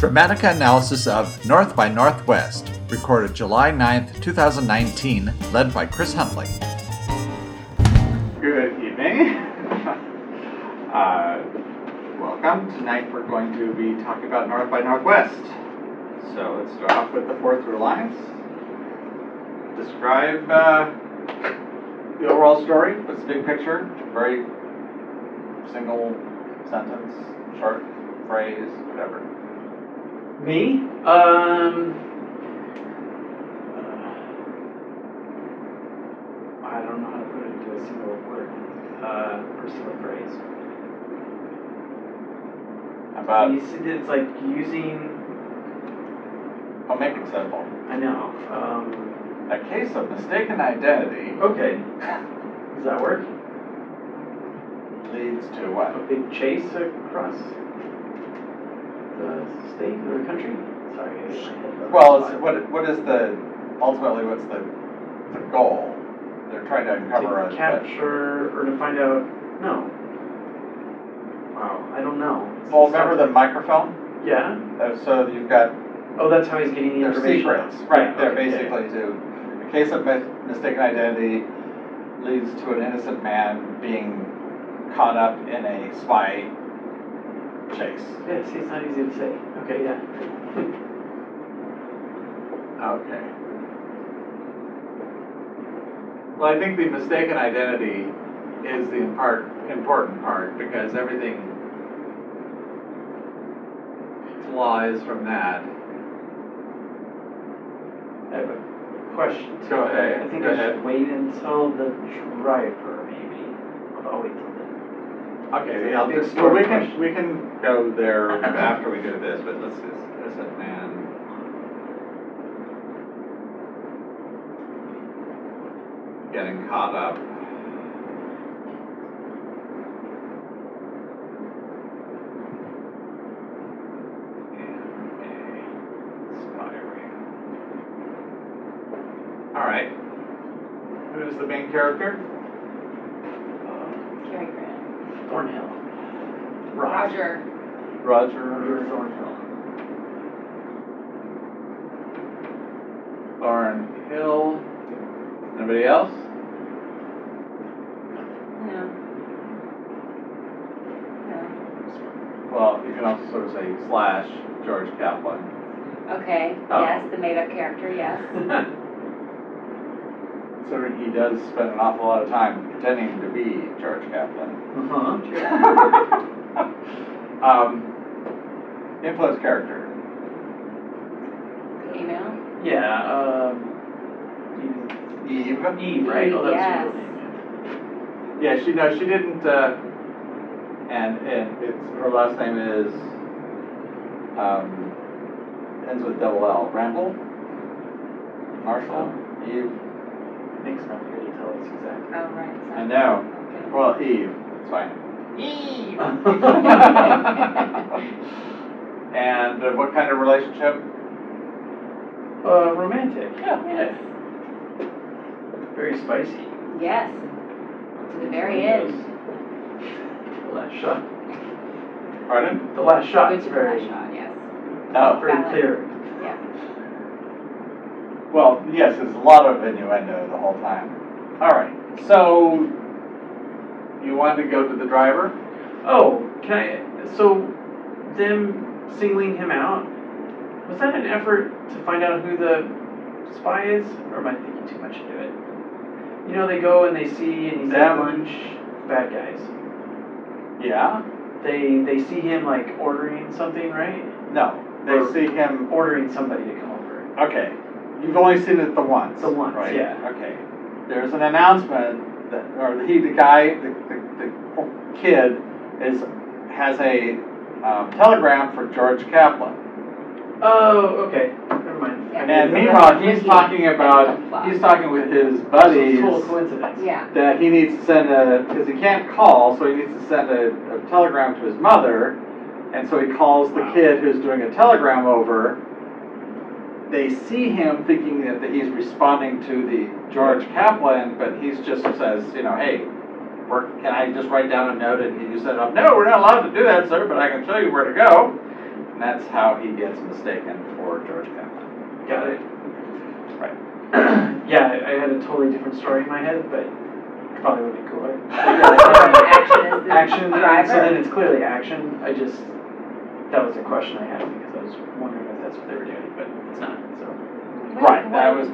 Dramatica analysis of North by Northwest, recorded July 9th, 2019, led by Chris Huntley. Good evening. uh, welcome. Tonight we're going to be talking about North by Northwest. So let's start off with the fourth lines. Describe uh, the overall story. What's the big picture? Very single sentence, short phrase, whatever. Me? Um. uh, I don't know how to put it into a single word, uh, or single phrase. About, You see, it's like using. I'll make it simple. I know. Um. A case of mistaken identity Okay. Does that work? leads to what? A big chase across the state or country? Sorry. I hit my head. Well, it's, what, what is the, ultimately, what's the, the goal? They're trying to uncover to a. capture or to find out. No. Wow. I don't know. It's Well, remember the something- microfilm? Yeah. Uh, So you've got, Oh, that's how he's getting the they're information. secrets, right, they're Okay, yeah, basically to, a case of mis- mistaken identity leads to an innocent man being caught up in a spy chase. Yeah, see, it's not easy to say. Okay, yeah. Okay. Well, I think the mistaken identity is the part, important part, because everything flies from that. I have a question. Go ahead, I think go I ahead. should wait until the driver, maybe. I'll wait. Okay, yeah, a big well, we can, we can go there after we do this, but let's, just let's innocent man. Getting caught up. in a spy ring. All right. Who's the main character? Thornhill. Roger. Roger Roger Thornhill. Thornhill. Anybody else? No. No. Well, you can also sort of say slash George Kaplan. Okay, Oh. yes, the made-up character, yes. So he does spend an awful lot of time pretending to be George Kaplan. Uh-huh. um, influence character. Female? Yeah, um. Eve. Eve, right? Oh, that was Yes. her name. Yeah, she no, she didn't. Uh, and and it's her last name is um, ends with double L. Randall. Marshall. Eve. Yeah. Nick's not here to tell us exactly. Oh, right. so- I know. Okay. Well, Eve. It's fine. Eve. And uh, what kind of relationship? Uh, romantic. Yeah. Yes. Very spicy. Yes. To the very end. The last shot. Pardon? The last shot Good is the very, last shot, yes. Oh, very clear. Well, yes, there's a lot of innuendo the whole time. All right, so you wanted to go to the driver? Oh, can I? So, them singling him out was that an effort to find out who the spy is, or am I thinking too much into it? You know, they go and they see, and he's at Them? lunch. Bad guys. Yeah? They they see him like ordering something, right? No, they Or- see him, Ordering somebody to come over. okay, you've only seen it the once. The once, right? yeah. Okay. There's an announcement that, or he, the guy, the, the, the kid is, has a um, telegram for George Kaplan. Oh, okay. Never mind. Yeah. And meanwhile, he's talking about, he's talking with his So buddies total coincidence. Yeah. that he needs to send a, because he can't call, so he needs to send a, a telegram to his mother. And so he calls the Wow. kid who's doing a telegram over. They see him thinking that, that he's responding to the George Kaplan, but he's just says, you know, hey, where, can I just write down a note and you set up? No, we're not allowed to do that, sir, but I can show you where to go. And that's how he gets mistaken for George Kaplan. Got it. Right. Yeah, I I had a totally different story in my head, but probably would be cooler. Action is Action, and so then it's clearly action, I just, that was a question I had because I was wondering if that's what they were doing, but it's not, so. Right, that was,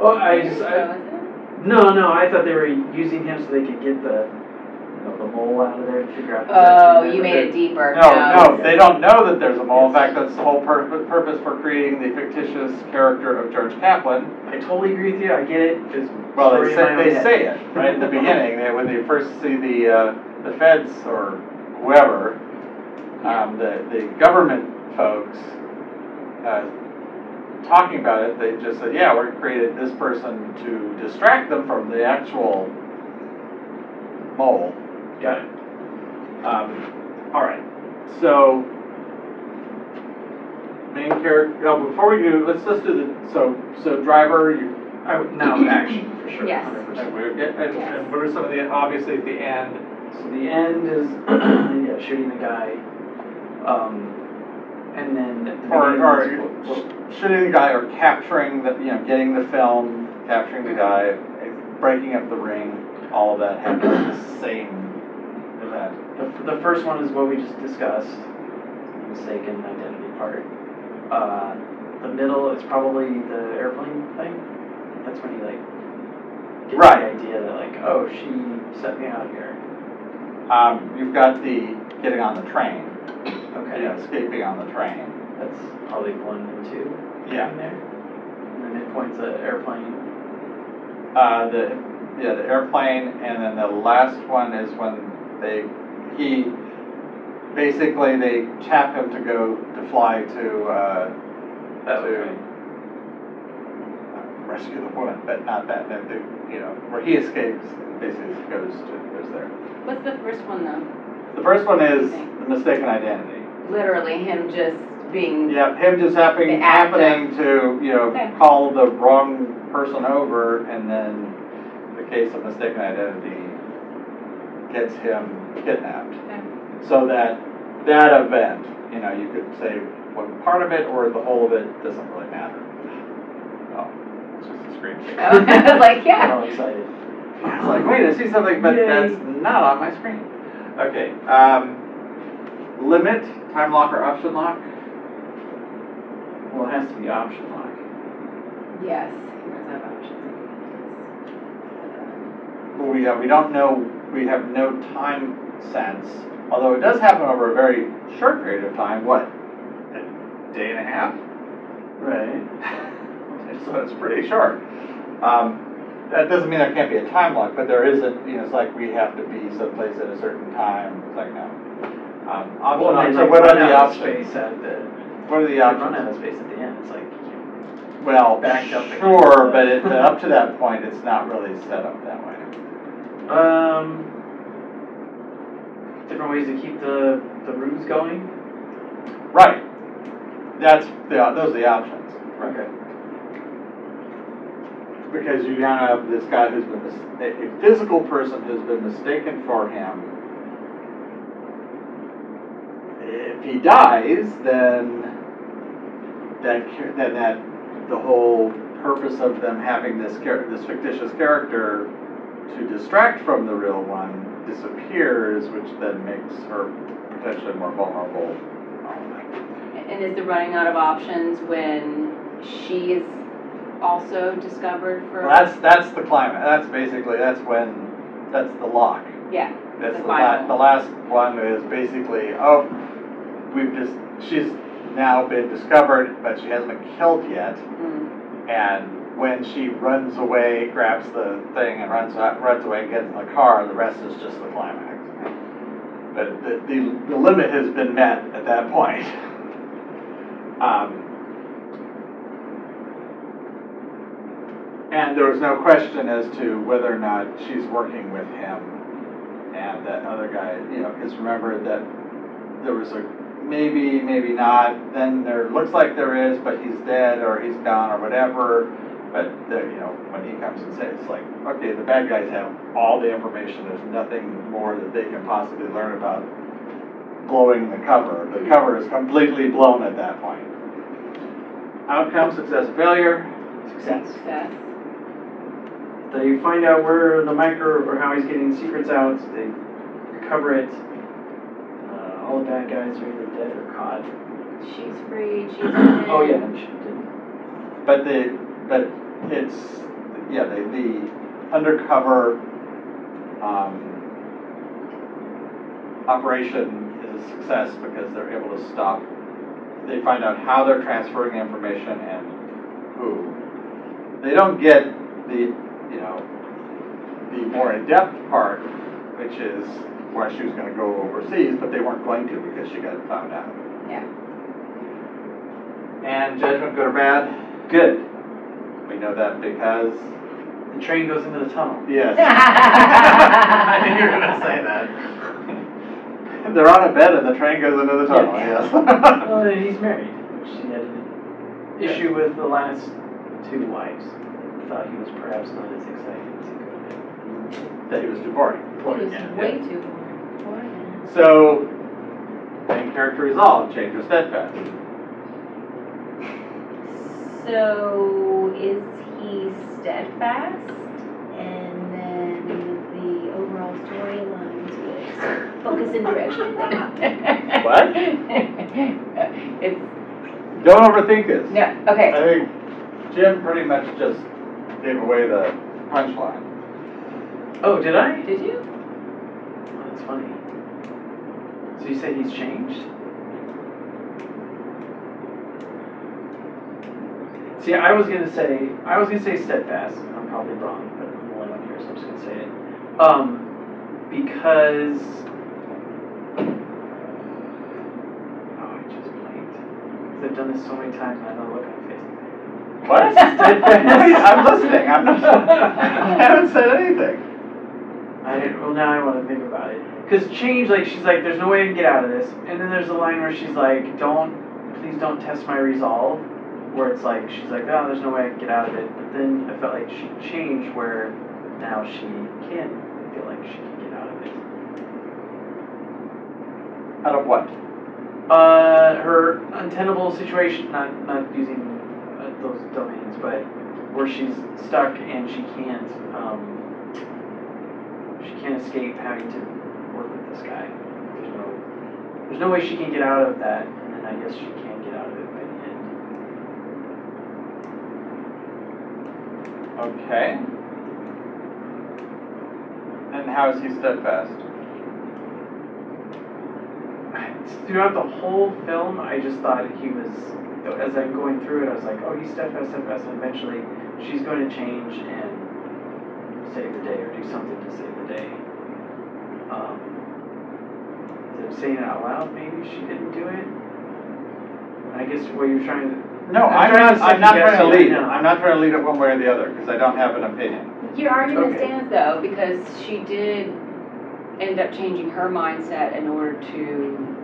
Oh, I just, I, So, is it? no, no, I thought they were using him so they could get the, you know, the mole out of there and figure out. Oh, you made it deeper. no, no, they don't know that there's a mole. In fact, that's the whole purpose, purpose for creating the fictitious character of George Kaplan. I totally agree with you, I get it, just. Well, they say, they head. say it, right, at the beginning, they, when they first see the, uh, the feds or whoever, um, the, the government folks, uh, talking about it, they just said, yeah, we created this person to distract them from the actual mole. Got it. Um, all right, so main character, no, before we do, let's, let's do the, so, so driver, you, I would, now action, for sure, Yes. hundred and percent. we're get- and, and what are some of the, obviously at the end, So the end is, yeah, shooting the guy, um, and then the or, beginning or is what- what- shooting the guy or capturing the, you know, getting the film, capturing the guy, breaking up the ring, all of that happens in the same event. The, the first one is what we just discussed, the mistaken identity part. Uh, the middle is probably the airplane thing. That's when he like gets Right. the idea that like, oh, she set me out here. Um, you've got the getting on the train, Okay, you know, escaping on the train. that's probably one and two Yeah. in there. And the midpoint's the airplane. Uh, the, yeah, the airplane, and then the last one is when they, he, basically, they tap him to go, to fly to, uh, Oh, to okay. uh, rescue the woman, but not that, no, the, you know, where he escapes, and basically goes to, goes there. What's the first one though? The first one is the mistaken identity. Literally him just being, Yeah, him just happening, The act of- happening to, you know, Okay. call the wrong person over, and then the case of mistaken identity gets him kidnapped. Okay. So that, that event, you know, you could say one part of it or the whole of it, doesn't really matter. Oh, it's just a screen. I oh, was like, I'm yeah. all excited. It's like, wait, I see something, but Yay. that's not on my screen. Okay, um, limit, time lock or option lock? Well, it has to be option lock. Yes. He does have options. Well, we, uh, we don't know, we have no time sense, although it does happen over a very short period of time, what? A day and a half? Right. So it's pretty short. Um, that doesn't mean there can't be a time lock, but there isn't, you know, it's like we have to be someplace at a certain time, it's like, no. Um, Well, so like what are run the out of options? Space at the, What are the they run options? out of space at the end, it's like, you Well, backed up against sure, the- but it, up to that point, it's not really set up that way. Um, different ways to keep the, the ruse going? Right. That's, the those are the options. Okay. Because you now have this guy who's been, mis- a physical person who's been mistaken for him. If he dies, then that, then that, the whole purpose of them having this char, this fictitious character to distract from the real one disappears, which then makes her potentially more vulnerable. And is the running out of options when she is also discovered for? Well, That's, that's the climate, that's basically, that's when, that's the lock. Yeah. That's The the la, the last one is basically, oh, we've just, she's now been discovered, but she hasn't been killed yet. Mm. And when she runs away, grabs the thing and runs, out- runs away, gets in the car, the rest is just the climax. But the, the, the limit has been met at that point. Um, And there was no question as to whether or not she's working with him and that other guy, you know, because remember that there was a maybe, maybe not, then there looks like there is, but he's dead or he's gone or whatever. But the, you know, when he comes and says, it's like, okay, the bad guys have all the information, there's nothing more that they can possibly learn about blowing the cover. The cover is completely blown at that point. Outcome, success, failure. Success. Success. They find out where the micro, or how he's getting secrets out, they recover it. Uh, all the bad guys are either dead or caught. She's free, she's in. Oh, yeah, she did. But the, but it's, yeah, the, the undercover, um, operation is a success because they're able to stop, they find out how they're transferring information and who. They don't get the, you know, the more in-depth part, which is why she was gonna go overseas, but they weren't going to because she got found out. Yeah. And judgment, good or bad? Good. We know that because, The train goes into the tunnel. yes. I knew you were gonna say that. They're on a bed and the train goes into the tunnel, yes. Well, and he's married, which he had an issue with the last two wives. Thought he was perhaps not as exciting as he could have been. That he was too boring. He was Yeah. way too boring. Boring. So, main character resolved, change was steadfast. So is he steadfast? And then the overall storylines with focus and direction. What? It's, Don't overthink this. no, okay. I think Jim pretty much just gave away the punchline. Oh, did I? did you? Oh, that's funny. So you say he's changed? See, I was gonna say, I was gonna say steadfast. I'm probably wrong, but I'm the only one here, so I'm just gonna say it. Um, because. Oh, I just blanked. Because I've done this so many times, and I don't look on my face. What? I'm listening, I'm not, I haven't said anything. I didn't, well, now I want to think about it. Because change, like, she's like, there's no way I can get out of this. And then there's a line where she's like, don't, please don't test my resolve. Where it's like, she's like, oh, there's no way I can get out of it. But then I felt like she changed where now she can feel like she can get out of it. Out of what? Uh, her untenable situation, not, not using uh, those domains, but where she's stuck and she can't, um, she can't escape having to work with this guy. There's no, there's no way she can get out of that, and then I guess she can't get out of it by the end. Okay. And how is he steadfast? Throughout the whole film, I just thought he was, as I'm going through it, I was like, oh, he's steadfast, steadfast, and eventually she's going to change and save the day or do something to save the day. Um, instead of saying it out loud, maybe she didn't do it. I guess what you're trying to. No, I'm I'm trying not, to I'm not trying to lead, know. I'm not trying to lead it one way or the other, because I don't have an opinion. Your argument Okay. stands though, because she did end up changing her mindset in order to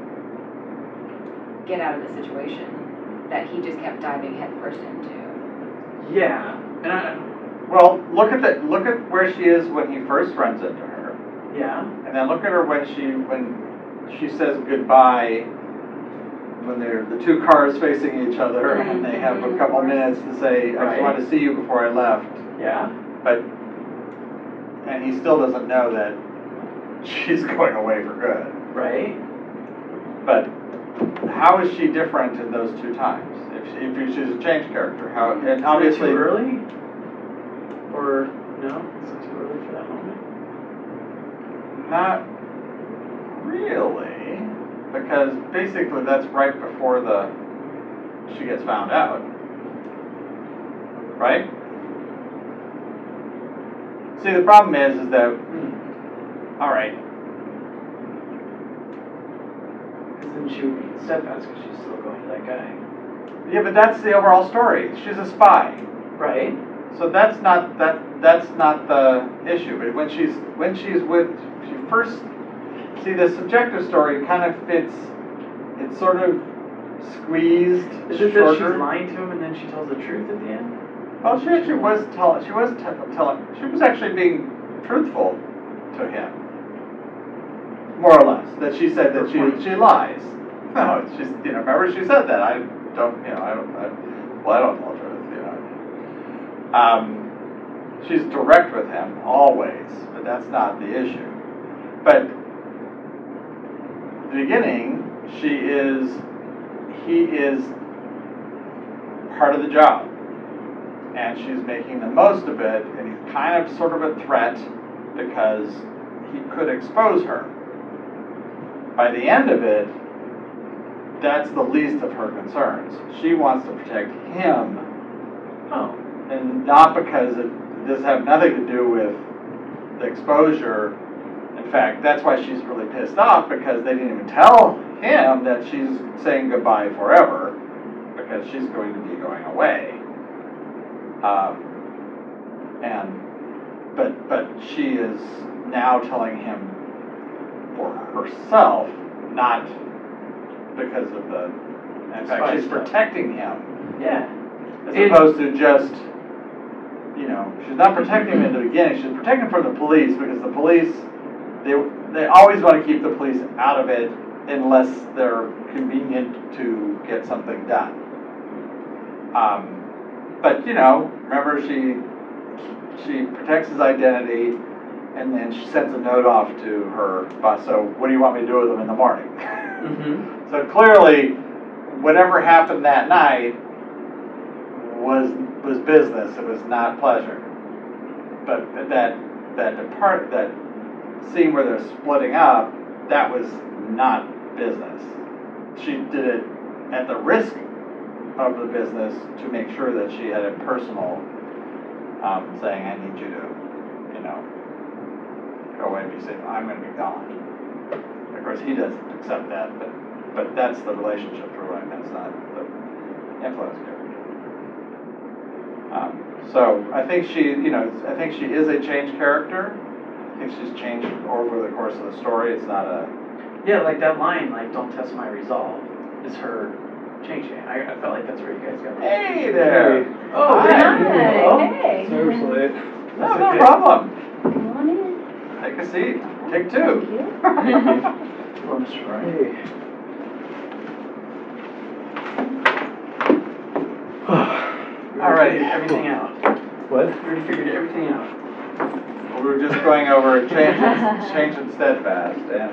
get out of the situation that he just kept diving headfirst into. Yeah, and I, Well, look at the, look at where she is when he first runs into her, yeah, and then look at her when she, when she says goodbye, when they're, the two cars facing each other, and they have a couple minutes to say, I just wanted to see you before I left. yeah. But, and he still doesn't know that she's going away for good. Right? But how is she different in those two times? If, if she's a change character, how and it obviously. Too early? Or, no, is it too early for that moment? Not really, because basically that's right before the, she gets found out. Right? See, the problem is, is that, hmm, all right, Because then she would be steadfast because she's still going to that guy. yeah, but that's the overall story. She's a spy. Right? So that's not, that, that's not the issue, but when she's, when she's with, she first, see, the subjective story kind of fits, it's sort of squeezed Is it that she's lying to him and then she tells the truth at the end? Well, she actually was telling, she was telling, she was actually being truthful to him. more or less, that she said that she, she lies. No, she's, you know, remember she said that, I don't, you know, I don't, I, well, I don't tell the truth, you know. Um, she's direct with him, always, but that's not the issue. But, the beginning, she is, he is part of the job. And she's making the most of it, and he's kind of sort of a threat because he could expose her. By the end of it, that's the least of her concerns. She wants to protect him, Oh, and not because it, this have nothing to do with the exposure. In fact, that's why she's really pissed off because they didn't even tell him that she's saying goodbye forever because she's going to be going away. Um, and but but she is now telling him for herself, not because of the. In fact, she's protecting him yeah. as And- opposed to just, you know, she's not protecting him in the beginning, she's protecting him from the police, because the police, they, they always wanna keep the police out of it unless they're convenient to get something done. Um, but, you know, remember she, she protects his identity, and then she sends a note off to her boss, so what do you want me to do with him in the morning? Mm-hmm. So clearly, whatever happened that night was, was business, it was not pleasure. But that, that depart, that scene where they're splitting up, that was not business. She did it at the risk of the business to make sure that she had a personal, um, saying, I need you to, you know, go away and be safe, I'm gonna be gone. Of course, he doesn't accept that, but, but that's the relationship through line, that's not the influence character. Um, so I think she, you know, I think she is a changed character. I think she's changed over the course of the story. It's not a, Yeah, like that line, like "Don't test my resolve," is her changing. I, I felt like that's where you guys got. hey there. Oh, Hi. there. Hi, Oh. hey. Seriously. No, That's no okay. problem. Come on in. Take a seat. Take two. Thank two. you. Hello, Mr. Hey. All right, everything out. What? We already figured everything out. We were just going over change and, change and steadfast and,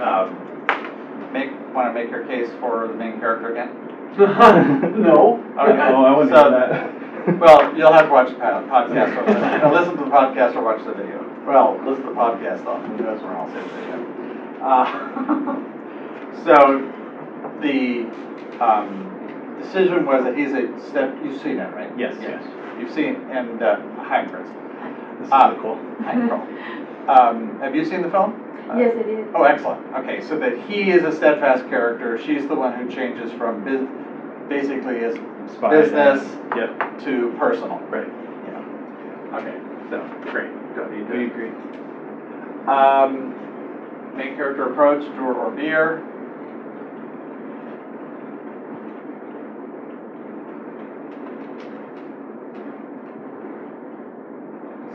um, make, wanna make your case for the main character again? no. Okay. Oh, I wouldn't So- do that. Well, you'll have to watch the pod- podcast, or, no, listen to the podcast or watch the video. Well, listen to the podcast on, who knows where I'll see the video. Uh, So, the, um, decision was that he's a step, you've seen it, right? Yes, yes. You've seen, and, uh, hi, Chris. This is Ah. cool. Hi, Nicole. Um, have you seen the film? Yes, I did. Oh, excellent. Okay, so that he is a steadfast character, she's the one who changes from bus, basically his Spy. business Yep, to personal. right. Yeah. Okay, so, great. Go, you We agree. Um, main character approach, doer or be-er.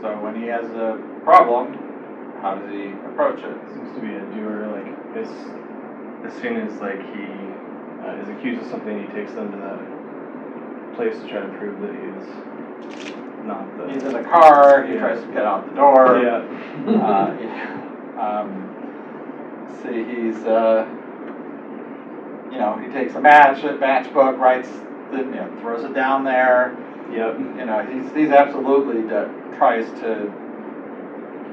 So when he has a problem, how does he approach it? Seems to be a doer, like, as, as soon as, like, he uh, is accused of something, he takes them to the place to try to prove that he's not the. He's in the car, he Yeah. tries to get out the door. Yeah. Uh, he- um, see, he's, uh, you know, he takes a match, a matchbook, writes, the, you know, throws it down there. Yep. You know, he's, he's absolutely tries to,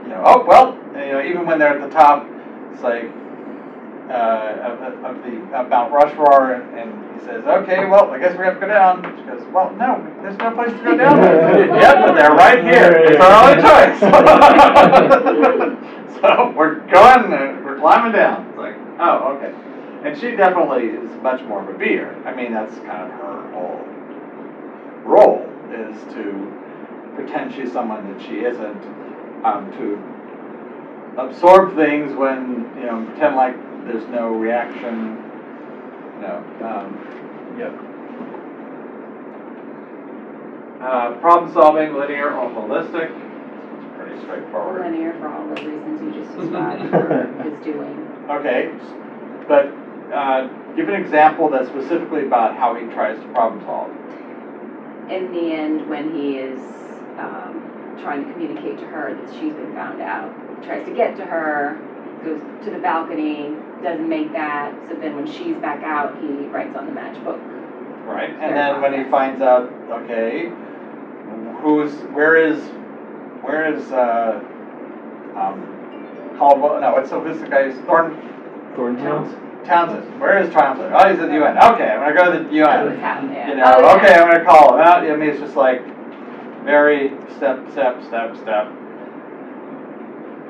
you know, oh, well, you know, even when they're at the top, it's like, uh, of, of- the, of Mount Rushmore, and, and he says, okay, well, I guess we have to go down. She goes, well, no, there's no place to go down. but they're right here. It's our only choice. so we're going, uh, we're climbing down. It's like, oh, okay. And she definitely is much more of a be-er. I mean, that's kind of her whole role is to pretend she's someone that she isn't, um, to absorb things when, you know, pretend like there's no reaction, you know, um, Yep. uh, problem solving, linear or holistic. It's pretty pretty straightforward. Linear for all the reasons you just described for his doing. Okay, but, uh, give an example that's specifically about how he tries to problem solve. In the end, when he is, um, trying to communicate to her that she's been found out, tries to get to her, goes to the balcony, doesn't make that, so then when she's back out, he writes on the matchbook. Right, Very and then when he finds out, okay, who's, where is, where is, uh, um, Caldwell, no, what's, the who's the guy's, Thorn, Thornhill? Townsend, where is Townsend? Oh, he's at the UN, okay, I'm gonna go to the UN. You know, Oh, yeah. okay, I'm gonna call him out, I mean, it's just like, very step, step, step, step.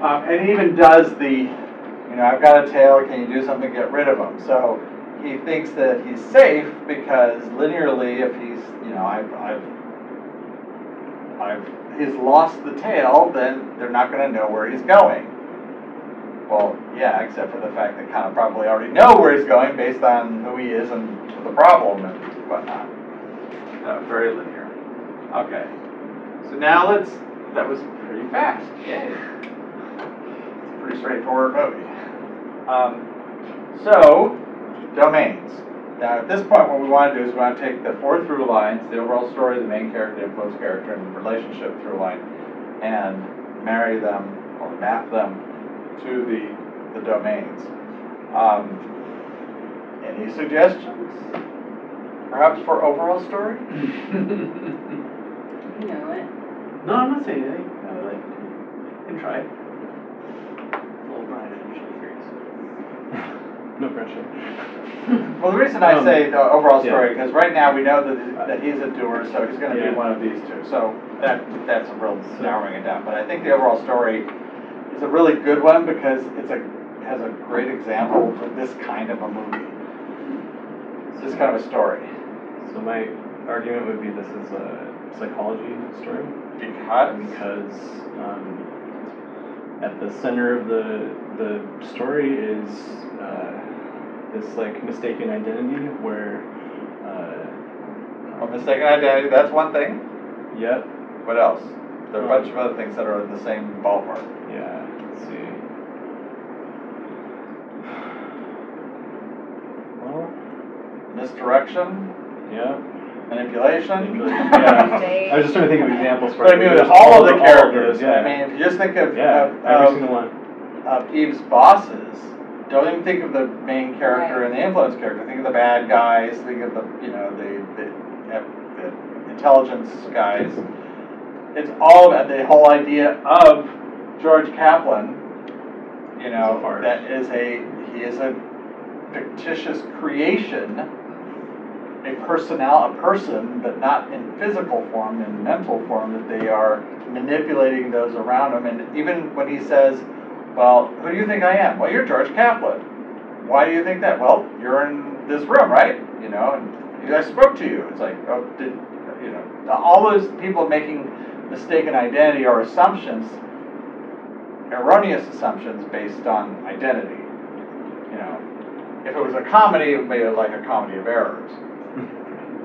Um, and he even does the, you know, I've got a tail, can you do something to get rid of him? So he thinks that he's safe because linearly, if he's, you know, I've, I've, I've, he's lost the tail, then they're not gonna know where he's going. Well, yeah, except for the fact that kind of probably already know where he's going based on who he is and the problem and whatnot. Uh, very linear. Okay. So now let's, that was pretty fast, yay. It's a pretty straightforward movie. Um, so, domains. Now, at this point, what we want to do is we want to take the four through lines, the overall story, the main character, the influence character, and the relationship through line, and marry them or map them to the, the domains. Um, any suggestions? Perhaps for overall story? You know it. No, I'm not saying anything. I would like, you can try. Little Brian initially curious. No pressure. Well, the reason I Um, say the overall story, because right now we know that, that he's a doer, so he's gonna Yeah. be one of these two. So that, that's a real narrowing it down. But I think the overall story is a really good one because it's a, has a great example for this kind of a movie. It's this kind of a story. So my argument would be this is a psychology story Because, because um, at the center of the the story is uh, this like mistaken identity where uh, well, mistaken identity, that's one thing. yep What else? There are a bunch of other things that are in the same ballpark. yeah let's see well Misdirection, yeah manipulation. yeah I was just trying to think of examples for But I mean, with all of the characters, yeah I mean, if you just think of, yeah of, every of, single one of Eve's bosses, don't even think of the main character Right. and the influence character. Think of the bad guys. Think of the you know the the, the intelligence guys. It's all about the whole idea of George Kaplan. You know He's a farce. that is a he is a fictitious creation, a personnel, a person, but not in physical form, in mental form. That they are manipulating those around him, and even when he says well, who do you think I am? Well, you're George Kaplan. Why do you think that? Well, you're in this room, right? You know, and I spoke to you. It's like, oh, did, you know, all those people making mistaken identity or assumptions, erroneous assumptions based on identity. You know, if it was a comedy, it would be like a comedy of errors.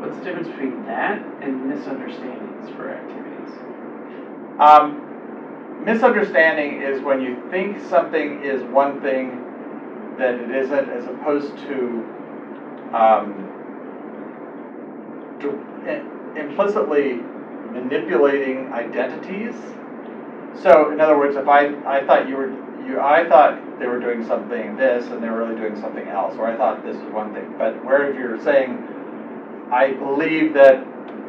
What's the difference between that and misunderstandings for activities? Um, misunderstanding is when you think something is one thing that it isn't, as opposed to um, d- i- implicitly manipulating identities. So, in other words, if I, I thought you were you I thought they were doing something this and they were really doing something else, or I thought this was one thing. But where if you're saying, I believe that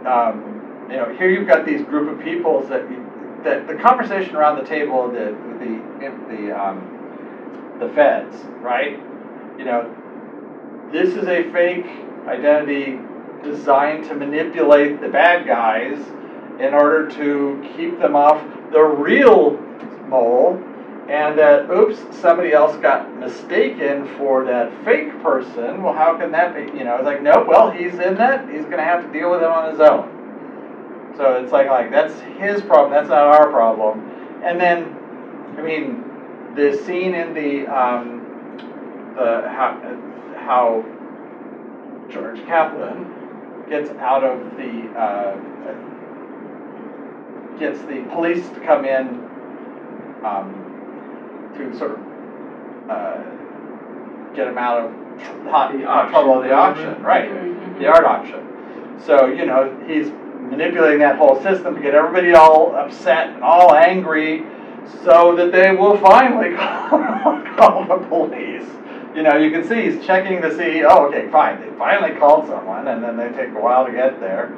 um, you know, here you've got these group of peoples that that the conversation around the table, the the the um, the feds, right? You know, this is a fake identity designed to manipulate the bad guys in order to keep them off the real mole, and that oops, somebody else got mistaken for that fake person. Well, how can that be? You know, it's like nope. Well, he's in that. He's going to have to deal with it on his own. So it's like like that's his problem. That's not our problem. And then, I mean, the scene in the um, the how how George Kaplan gets out of the uh, gets the police to come in um, to sort of, uh, get him out of hot, The hot trouble of the auction. auction, right, Mhm. the art auction. So, you know, he's manipulating that whole system to get everybody all upset and all angry so that they will finally call, call the police. You know, you can see he's checking to see, oh, okay, fine, they finally called someone, and then they take a while to get there.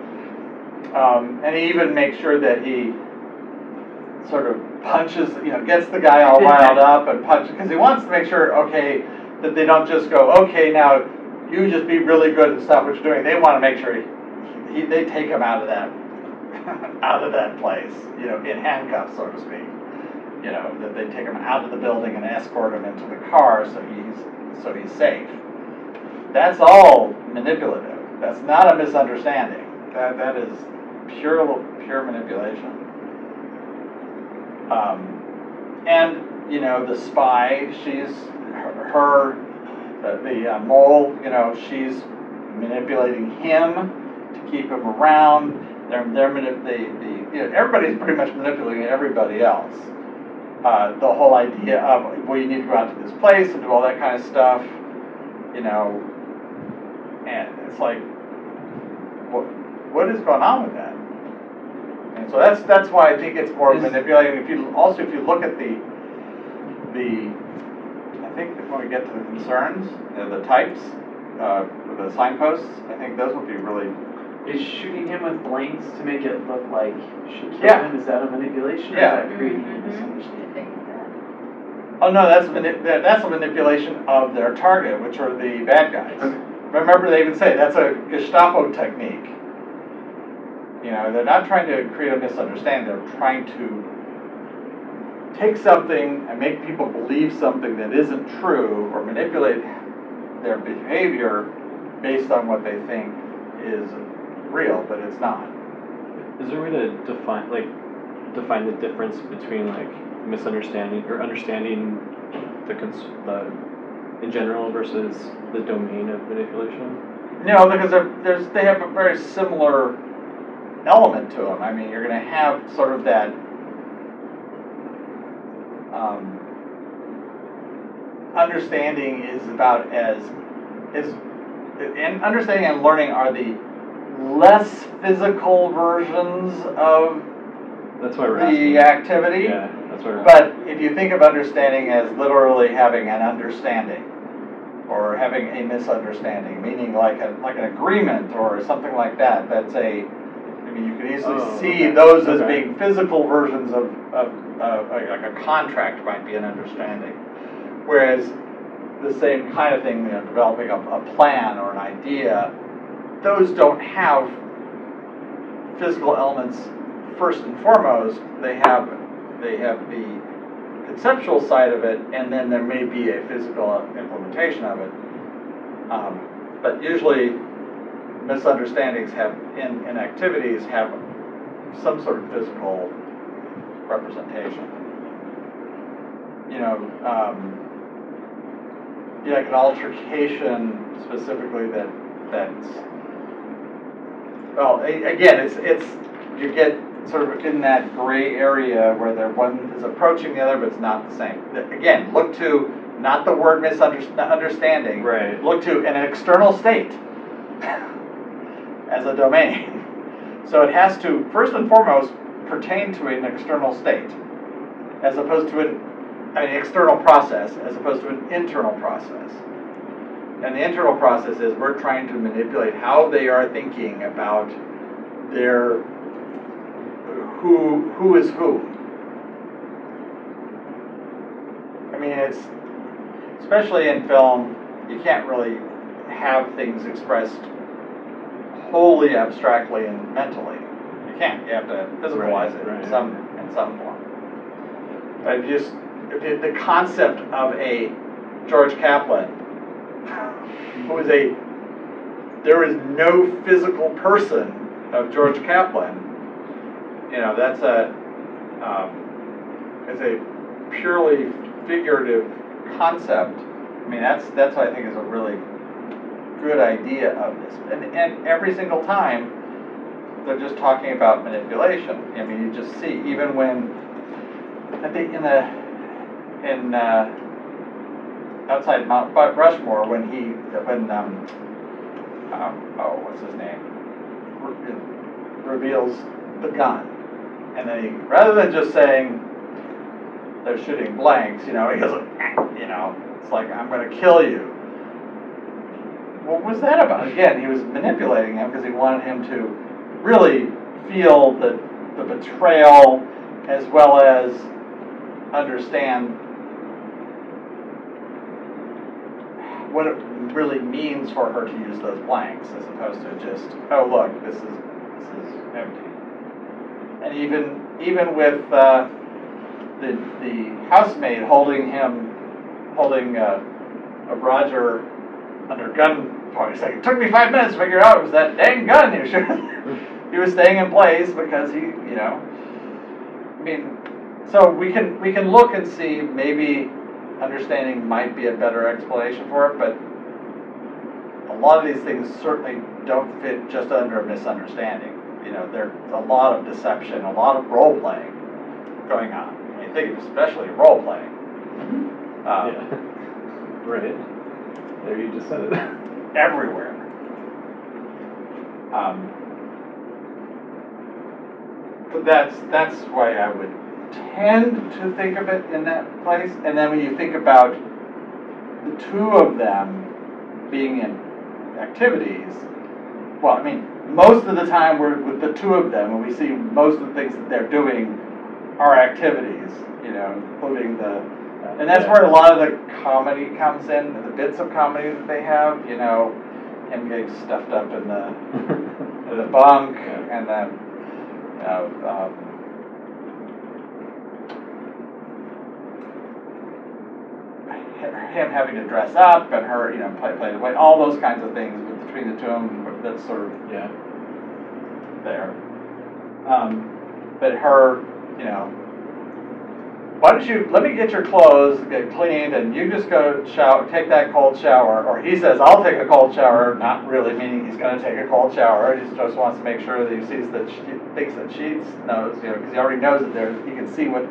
Um, and he even makes sure that he sort of punches, you know, gets the guy all riled up and punches, because he wants to make sure, okay, that they don't just go, okay, now you just be really good and stop what you're doing. They want to make sure he, he, they take him out of that, out of that place, you know, in handcuffs, so to speak. You know, that they take him out of the building and escort him into the car so he's, so he's safe. That's all manipulative. That's not a misunderstanding. That, that is pure, pure manipulation. Um, and, you know, the spy, she's, her, her the, the uh, mole, you know, she's manipulating him to keep him around. They're, they're manip- the, the, you know, everybody's pretty much manipulating everybody else. Uh, the whole idea of, well, you need to go out to this place and do all that kind of stuff, you know, and it's like, what, what is going on with that? And so that's, that's why I think it's more Is- manipulating. If you, also, if you look at the, the, I think that when we get to the concerns, uh, the types, uh, the signposts, I think those would be really, Is shooting him with blanks to make it look like she killed Yeah. him, is that a manipulation? or Yeah. Is that creating a Mhm. misunderstanding? oh no, that's mani- that's a manipulation of their target, which are the bad guys. Okay. Remember, they even say that's a Gestapo technique. You know, they're not trying to create a misunderstanding, they're trying to take something and make people believe something that isn't true or manipulate their behavior based on what they think is real, but it's not. Is there a way to define, like, define the difference between like misunderstanding or understanding the cons, the, in general versus the domain of manipulation? No, because they're, there's, they have a very similar element to them. I mean, you're gonna have sort of that, um, understanding is about as, is, and understanding and learning are the less physical versions of That's asking. the activity. Yeah, that's we're. But if you think of understanding as literally having an understanding, or having a misunderstanding, meaning like a, like an agreement or something like that, that's a, mean, you could easily Oh, see okay. those as Okay. being physical versions of, of, of, like like a contract might be an understanding. Whereas the same kind of thing, you know, developing a, a plan or an idea, those don't have physical elements first and foremost, they have, they have the conceptual side of it, and then there may be a physical implementation of it. Um, But usually misunderstandings have, in, in activities, have some sort of physical representation. You know, um, yeah, like an altercation specifically that, that's, well, a- again, it's, it's, you get sort of in that gray area where the one is approaching the other, but it's not the same. Again, look to, not the word misunderstanding. Right. Look to an external state as a domain. So it has to, first and foremost, pertain to an external state, as opposed to an, an external process, as opposed to an internal process. And the internal process is we're trying to manipulate how they are thinking about their, who, who is who. I mean, it's, especially in film, you can't really have things expressed wholly abstractly and mentally. You can't, you have to physicalize it Right, in right. some, in some form. But just, the, the concept of a George Kaplan, who is a, there is no physical person of George Kaplan, you know, that's a, um, it's a purely figurative concept. I mean, that's, that's what I think is a really good idea of this. And, and every single time, they're just talking about manipulation. I mean, you just see, even when at the, in the, in, uh, outside Mount Rushmore, when he, when, um, um, oh, what's his name? Re- Reveals the gun. And then he, rather than just saying, they're shooting blanks, you know, he goes, you know, it's like, I'm gonna kill you. What was that about? Again, he was manipulating him because he wanted him to really feel the, the betrayal as well as understand what it really means for her to use those blanks as opposed to just, oh, look, this is, this is empty. And even, even with, uh, the, the housemaid holding him, holding, uh, Roger under gunpoint, he's like, it took me five minutes to figure out it was that dang gun you should, he was staying in place because he, you know, I mean, so we can, we can look and see, maybe understanding might be a better explanation for it, but a lot of these things certainly don't fit just under a misunderstanding. You know, there's a lot of deception, a lot of role playing going on. I mean, think of especially role playing. Um, Yeah. Right. There you just said it. everywhere. Um, but that's that's why I would tend to think of it in that place. And then when you think about the two of them being in activities, well, I mean, most of the time we're with the two of them, and we see most of the things that they're doing are activities. You know, including the and that's where a lot of the comedy comes in, the bits of comedy that they have, you know, him getting stuffed up in the, in the bunk, Yeah. and then, you know, um, him having to dress up and her, you know, play, play the way, all those kinds of things between the two of them, that's sort of Yeah. there. Um, but her, you know, why don't you, let me get your clothes, get cleaned, and you just go shower, take that cold shower. Or he says, I'll take a cold shower, not really meaning he's gonna take a cold shower. He just wants to make sure that he sees that, she thinks that she knows, you know, because he already knows that there, he can see what,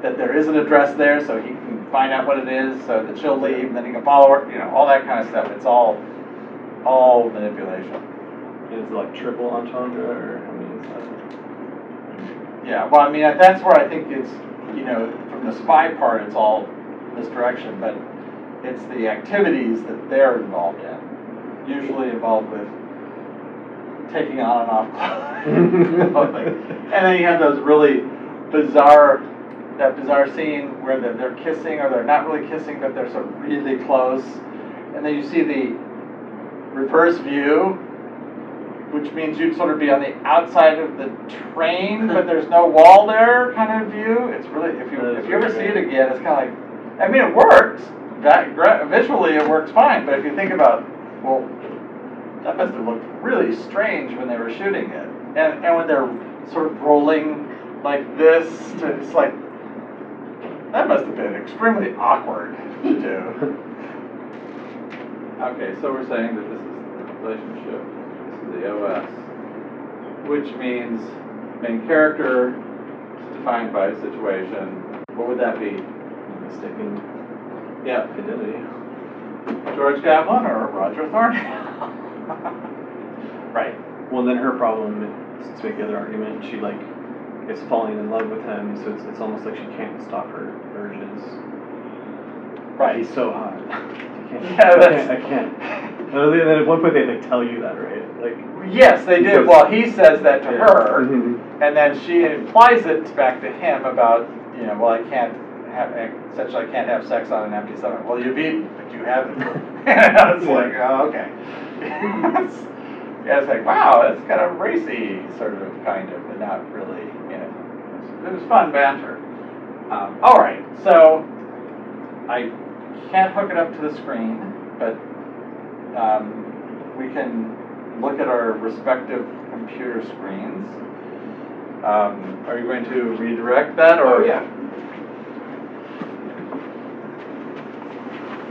that there is an address there, so he can find out what it is, so that she'll leave, and then he can follow her, you know, all that kind of stuff. It's all, all manipulation. Is it like triple entendre or? Yeah, well, I mean, that's where I think it's, you know, from the spy part, it's all misdirection, but it's the activities that they're involved in. Usually involved with taking on and off clothing. And then you have those really bizarre, that bizarre scene where they're, they're kissing, or they're not really kissing, but they're of really close. And then you see the reverse view, which means you'd sort of be on the outside of the train, but there's no wall there kind of view. It's really, if you, if you ever see it again, it's kind of like, I mean, it works. That, visually, it works fine, but if you think about, well, that must have looked really strange when they were shooting it. And, and when they're sort of rolling like this, to, it's like, that must have been extremely awkward to do. Okay, so we're saying that this is the relationship, is the OS, which means main character is defined by a situation. What would that be? Mistaken Yeah, fidelity. George Kaplan or Roger Thornhill? Right. Well, then her problem, is, to make the other argument, she like is falling in love with him, so it's, it's almost like she can't stop her urges. Right. He's so hot. I can't. Yeah, I that's- can't. I can't. And then at one point they like tell you that, right? Like. Yes, they did. do. Well, he says that to her. Mhm. And then she implies it back to him about, you know, well, I can't have, essentially, I can't have sex on an empty stomach. Well, you've eaten, but you haven't. it's like, oh, okay. yeah, it's like, wow, that's kind of racy, sort of, kind of, but not really, you know. It was fun banter. Um, all right, so I can't hook it up to the screen, but um, we can look at our respective computer screens. Um, Are you going to redirect that, or? Oh, yeah.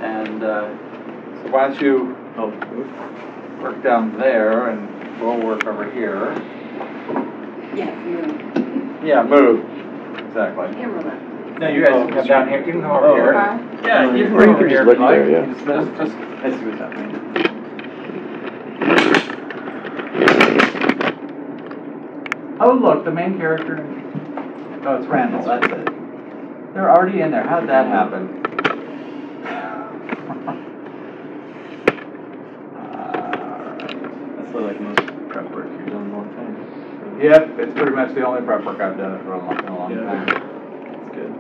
And uh, so why don't you Oh, work down there, and we'll work over here. Yes, move. Yeah, move, exactly. Camera left. No, you guys can come down here, you can come over Oh, here. Yeah, you can Or you go over here if look there, yeah. Just- just- just- I see what's happening. Oh, look, the main character. Oh, it's Randall, that's it. They're already in there, how'd that happen? That's like most prep work you've done in a long time. Yep, it's pretty much the only prep work I've done for a long, in a long Yeah. time. That's good.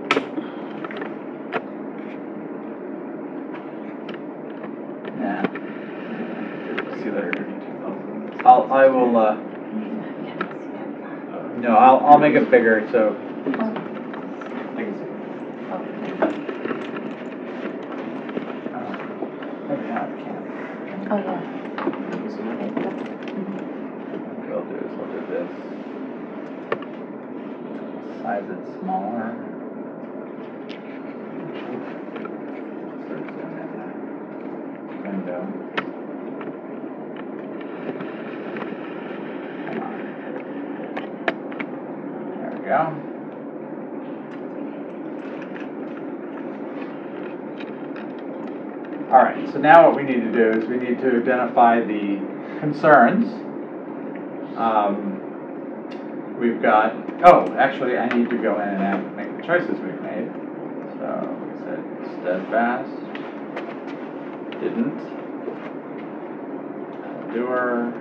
Yeah. See that thirty-two thousand. I'll, I will, uh, no, I'll, I'll make it bigger, so. I can see. Uh, Maybe not, I can't. Oh, yeah. What I'll do is I'll do this. Size it smaller. Sort of zoom in there. Window. Come on. There we go. All right, so now what we need to do is we need to identify the concerns. Um, We've got, oh, actually, I need to go in and add- make the choices we've made. So we said steadfast, didn't, doer,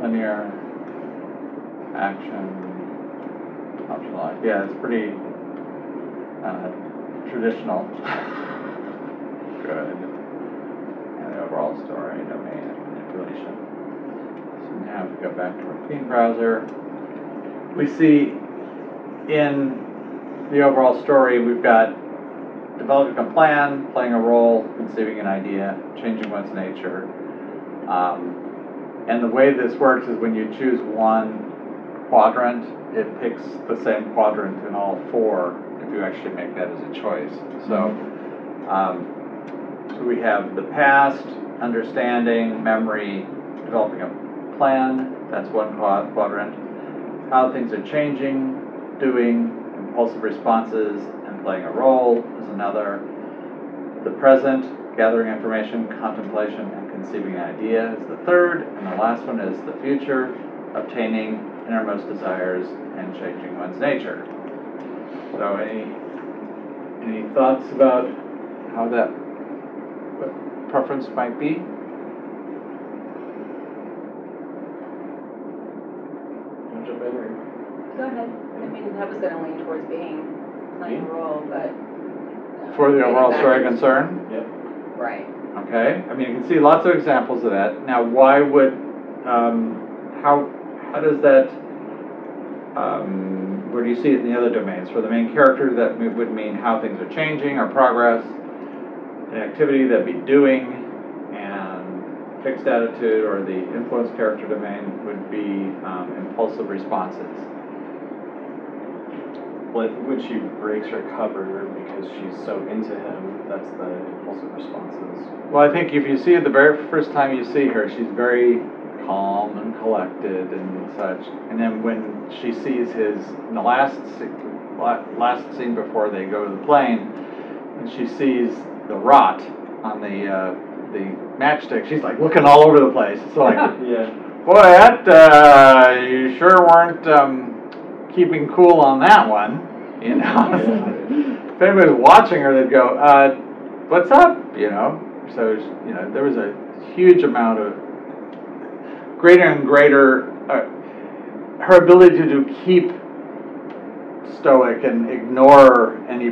linear, action, optional, yeah, it's pretty uh, traditional. Good. Overall story, domain, manipulation. So now if we go back to our theme browser, we see in the overall story, we've got developing a plan, playing a role, conceiving an idea, changing one's nature. Um, and the way this works is when you choose one quadrant, it picks the same quadrant in all four if you actually make that as a choice. So, um, so we have the past, understanding, memory, developing a plan, that's one quadrant. How things are changing, doing, impulsive responses, and playing a role is another. The present, gathering information, contemplation, and conceiving an idea is the third. And the last one is the future, obtaining innermost desires and changing one's nature. So any, any thoughts about how that preference might be? Wanna jump in or? Go ahead. I mean, I was gonna lean towards being playing a role, but. uh, For the overall story into- concern? Yep. Right. Okay, I mean, you can see lots of examples of that. Now, why would, um, how, how does that, um, where do you see it in the other domains? For the main character, that would mean how things are changing or progress. An activity that'd be doing, and fixed attitude or the influence character domain would be, um, impulsive responses. Well, I when she breaks her cover because she's so into him, that's the impulsive responses. Well, I think if you see it the very first time you see her, she's very calm and collected and such. And then when she sees his, in the last, last scene before they go to the plane, and she sees the rot on the, uh, the matchstick, she's like looking all over the place. It's like, Yeah. boy, that, uh, you sure weren't, um, keeping cool on that one, you know? If anybody was watching her, they'd go, uh, what's up, you know? So, you know, there was a huge amount of, greater and greater, uh, her ability to keep stoic and ignore any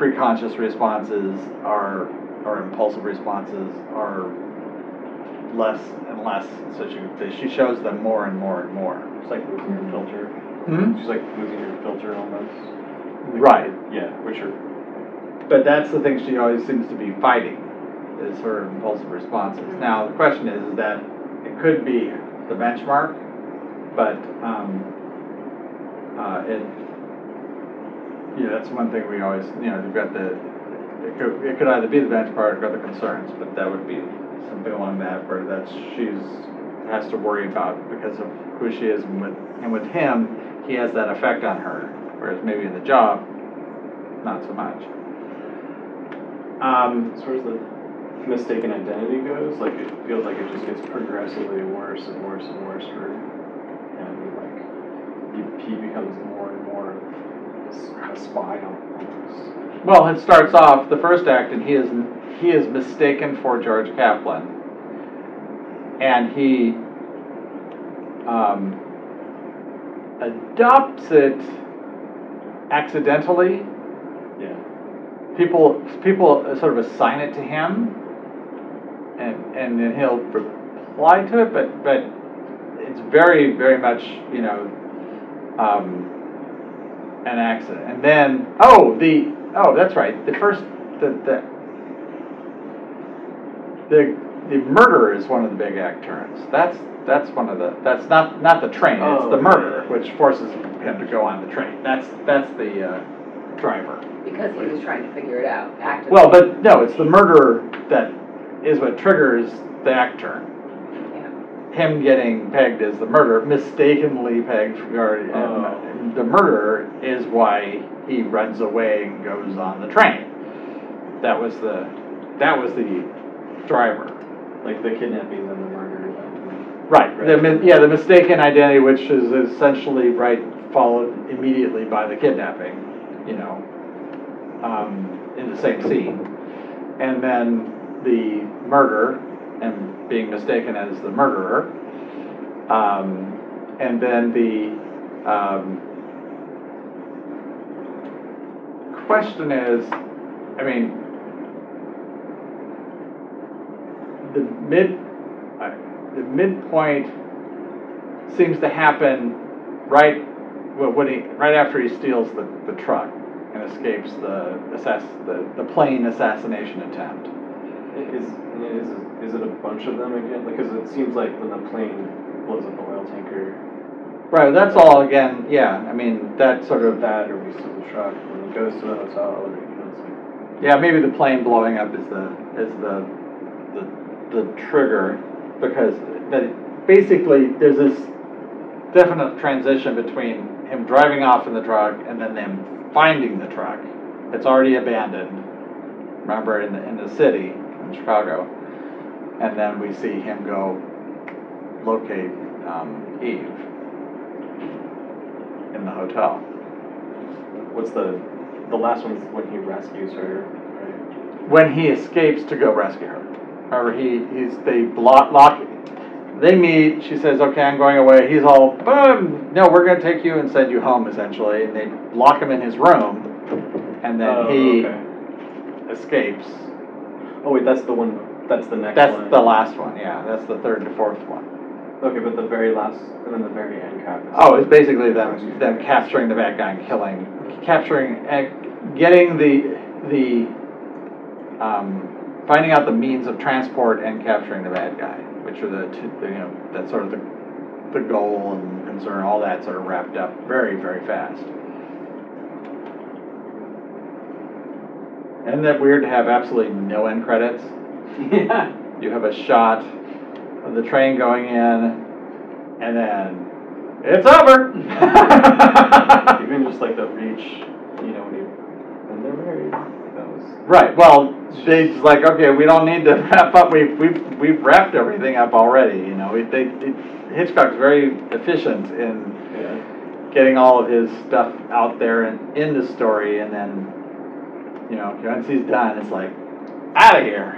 preconscious responses or, or impulsive responses are less and less, so she, she shows them more and more and more. It's like losing your filter. Hmm? She's like losing your filter almost. Right. Yeah, which are, But that's the thing she always seems to be fighting, is her impulsive responses. Now, the question is, is that it could be the benchmark, but, um, uh, it, know, that's one thing we always, you know, you've got the, it could, it could either be the benchmark or the concerns, but that would be something along that where that's, she's, has to worry about because of who she is and with, and with him, he has that effect on her, whereas maybe in the job, not so much. Um, As far as the mistaken identity goes, like it feels like it just gets progressively worse and worse and worse for him. Like he, he becomes more and a spy almost. well, it starts off the first act, and he is he is mistaken for George Kaplan, and he um, adopts it accidentally. Yeah. People people sort of assign it to him, and and then he'll reply to it, but but it's very very much you know um, an accident. And then oh the oh that's right the first the the the the murder is one of the big act turns. That's that's one of the that's not not the train. It's Oh, the yeah, murder which forces him to go on the train. That's that's the uh, driver. Because he was trying to figure it out, actively. Well, but no, it's the murder that is what triggers the act turn. Him getting pegged as the murderer, mistakenly pegged, or, and Oh. The murder is why he runs away and goes on the train. That was the, that was the driver. Like the kidnapping and the murder. then- Right, the, yeah, the mistaken identity, which is essentially right, followed immediately by the kidnapping, you know, um, in the same scene. And then the murder and being mistaken as the murderer. Um, and then the, um, question is, I mean, the mid, uh, the midpoint seems to happen right, wh- when he, right after he steals the, the truck and escapes the assass, the, the plane assassination attempt. Is, is, is it a bunch of them again? Because it seems like when the plane blows up the oil tanker, Right, that's all again, yeah, I mean, that sort of, that, or we steal the truck, when it goes to the hotel, or, you know, yeah, maybe the plane blowing up is the, is the, the, the trigger, because, but basically, there's this definite transition between him driving off in the truck and then them finding the truck. It's already abandoned, remember, in the, in the city, in Chicago. And then we see him go locate, um, Eve in the hotel. What's the, the last one's when he rescues her, right? when he escapes to go rescue her. Remember, he, he's, they block, lock, they meet, she says, okay, I'm going away, he's all, boom, no, we're gonna take you and send you home essentially, and they lock him in his room, and then Oh, he okay. escapes. Oh wait, that's the one, that's the next one. That's the last one, yeah, that's the third to fourth one. Okay, but the very last, and then the very end cap is. Oh, it's basically them, them capturing the bad guy and killing, capturing, uh, getting the, the, um, finding out the means of transport and capturing the bad guy, which are the two, you know, that's sort of the, the goal and concern, all that sort of wrapped up very, very fast. Isn't that weird to have absolutely no end credits? Yeah. You have a shot of the train going in, and then it's over. Even just like the reach, you know, when you, when they're married, that was. right. Well, just like okay, we don't need to wrap up. We've we've we've wrapped everything up already. You know, it, they, it, Hitchcock's very efficient in Yeah. getting all of his stuff out there and in the story, and then you know once he's done, it's like out of here.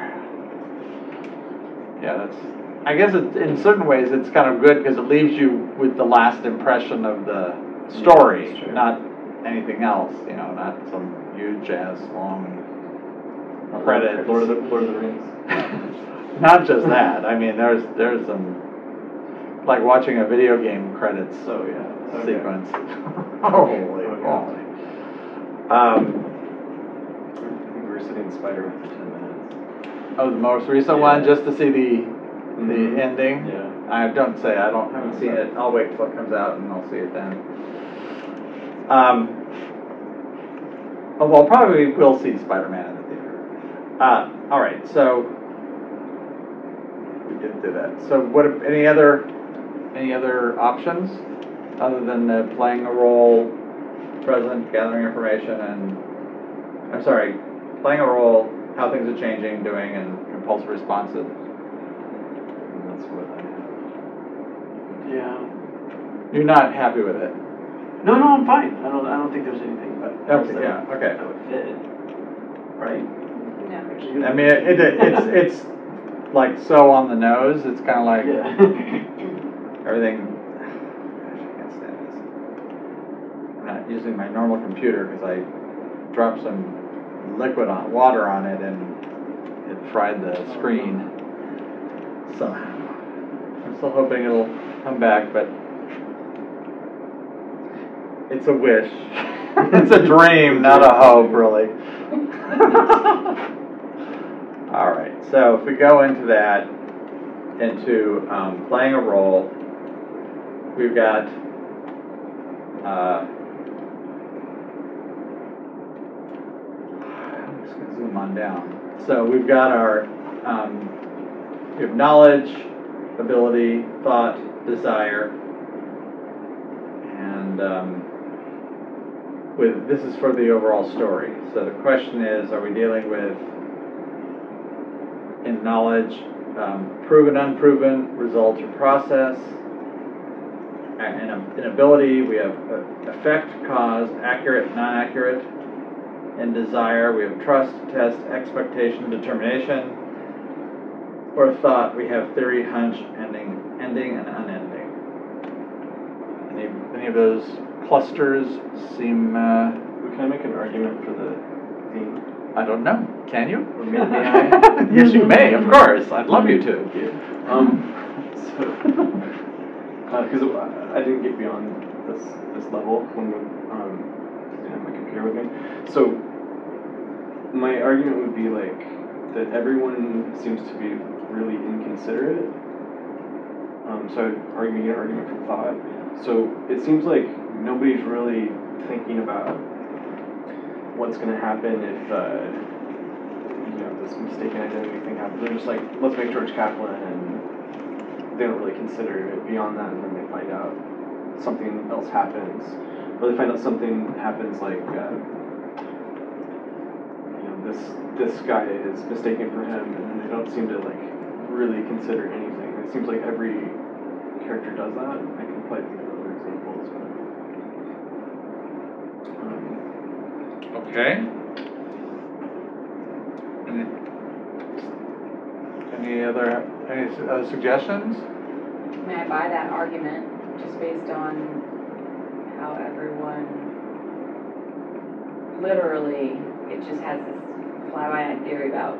Yeah, that's. I guess it, in certain ways it's kind of good because it leaves you with the last impression of the story, that's true. not anything else. You know, not some huge ass long credits. Lord of the, Lord of the Rings. Not just that. I mean, there's there's some like watching a video game credits So, yeah. okay. sequence. Holy moly. Um, I think we were sitting in Spider-Man for ten minutes. oh, the most recent one, just to see the the ending. Yeah. I don't say I don't haven't seen it. I'll wait till it comes out and I'll see it then. Um, Well, probably we'll see Spider-Man in the theater. Uh, all right, so we did do that. So what? Any other any other options other than uh, playing a role, present, gathering information, and I'm sorry, playing a role, how things are changing, doing, and impulsive responses. And that's what I have. Yeah. You're not happy with it? No, no, I'm fine. I don't, I don't think there's anything but else Okay, yeah, would- okay. that would fit, right? No. I mean, it, it, it's, it's like so on the nose, it's kinda like Yeah. everything. Gosh, I can't stand this. I'm not using my normal computer because I dropped some liquid on, water on it and it fried the oh, screen. So, I'm still hoping it'll come back, but it's a wish. It's a dream, not a hope, really. All right, so if we go into that, into um, playing a role, we've got, uh, I'm just gonna zoom on down. So we've got our, um, we have knowledge, ability, thought, desire, and um, with, this is for the overall story. So the question is, are we dealing with in knowledge, um, proven, unproven, result or process. And in, in ability, we have uh, effect, cause, accurate, non-accurate. In desire, we have trust, test, expectation, determination. Or thought, we have theory, hunch, ending, ending, and unending. Any, any of those clusters seem, uh, Can I make an argument for the theme? I don't know, can you? Or I? Yes, you may, of course, I'd love you to. Um, so, because I didn't get beyond this, this level when, um, I didn't have my computer with me. So, my argument would be like, that everyone seems to be really inconsiderate. Um, so I'd argue an argument from thought. So it seems like nobody's really thinking about what's gonna happen if, uh, you know, this mistaken identity thing happens. They're just like, let's make George Kaplan, and they don't really consider it beyond that, and then they find out something else happens, or they find out something happens like, uh, this this guy is mistaken for him, and they don't seem to like really consider anything. It seems like every character does that. I can probably think of other examples, but. Um, Okay. Any, any other, any s- other suggestions? May I buy that argument, just based on how everyone, literally, it just has this fly-by-night theory about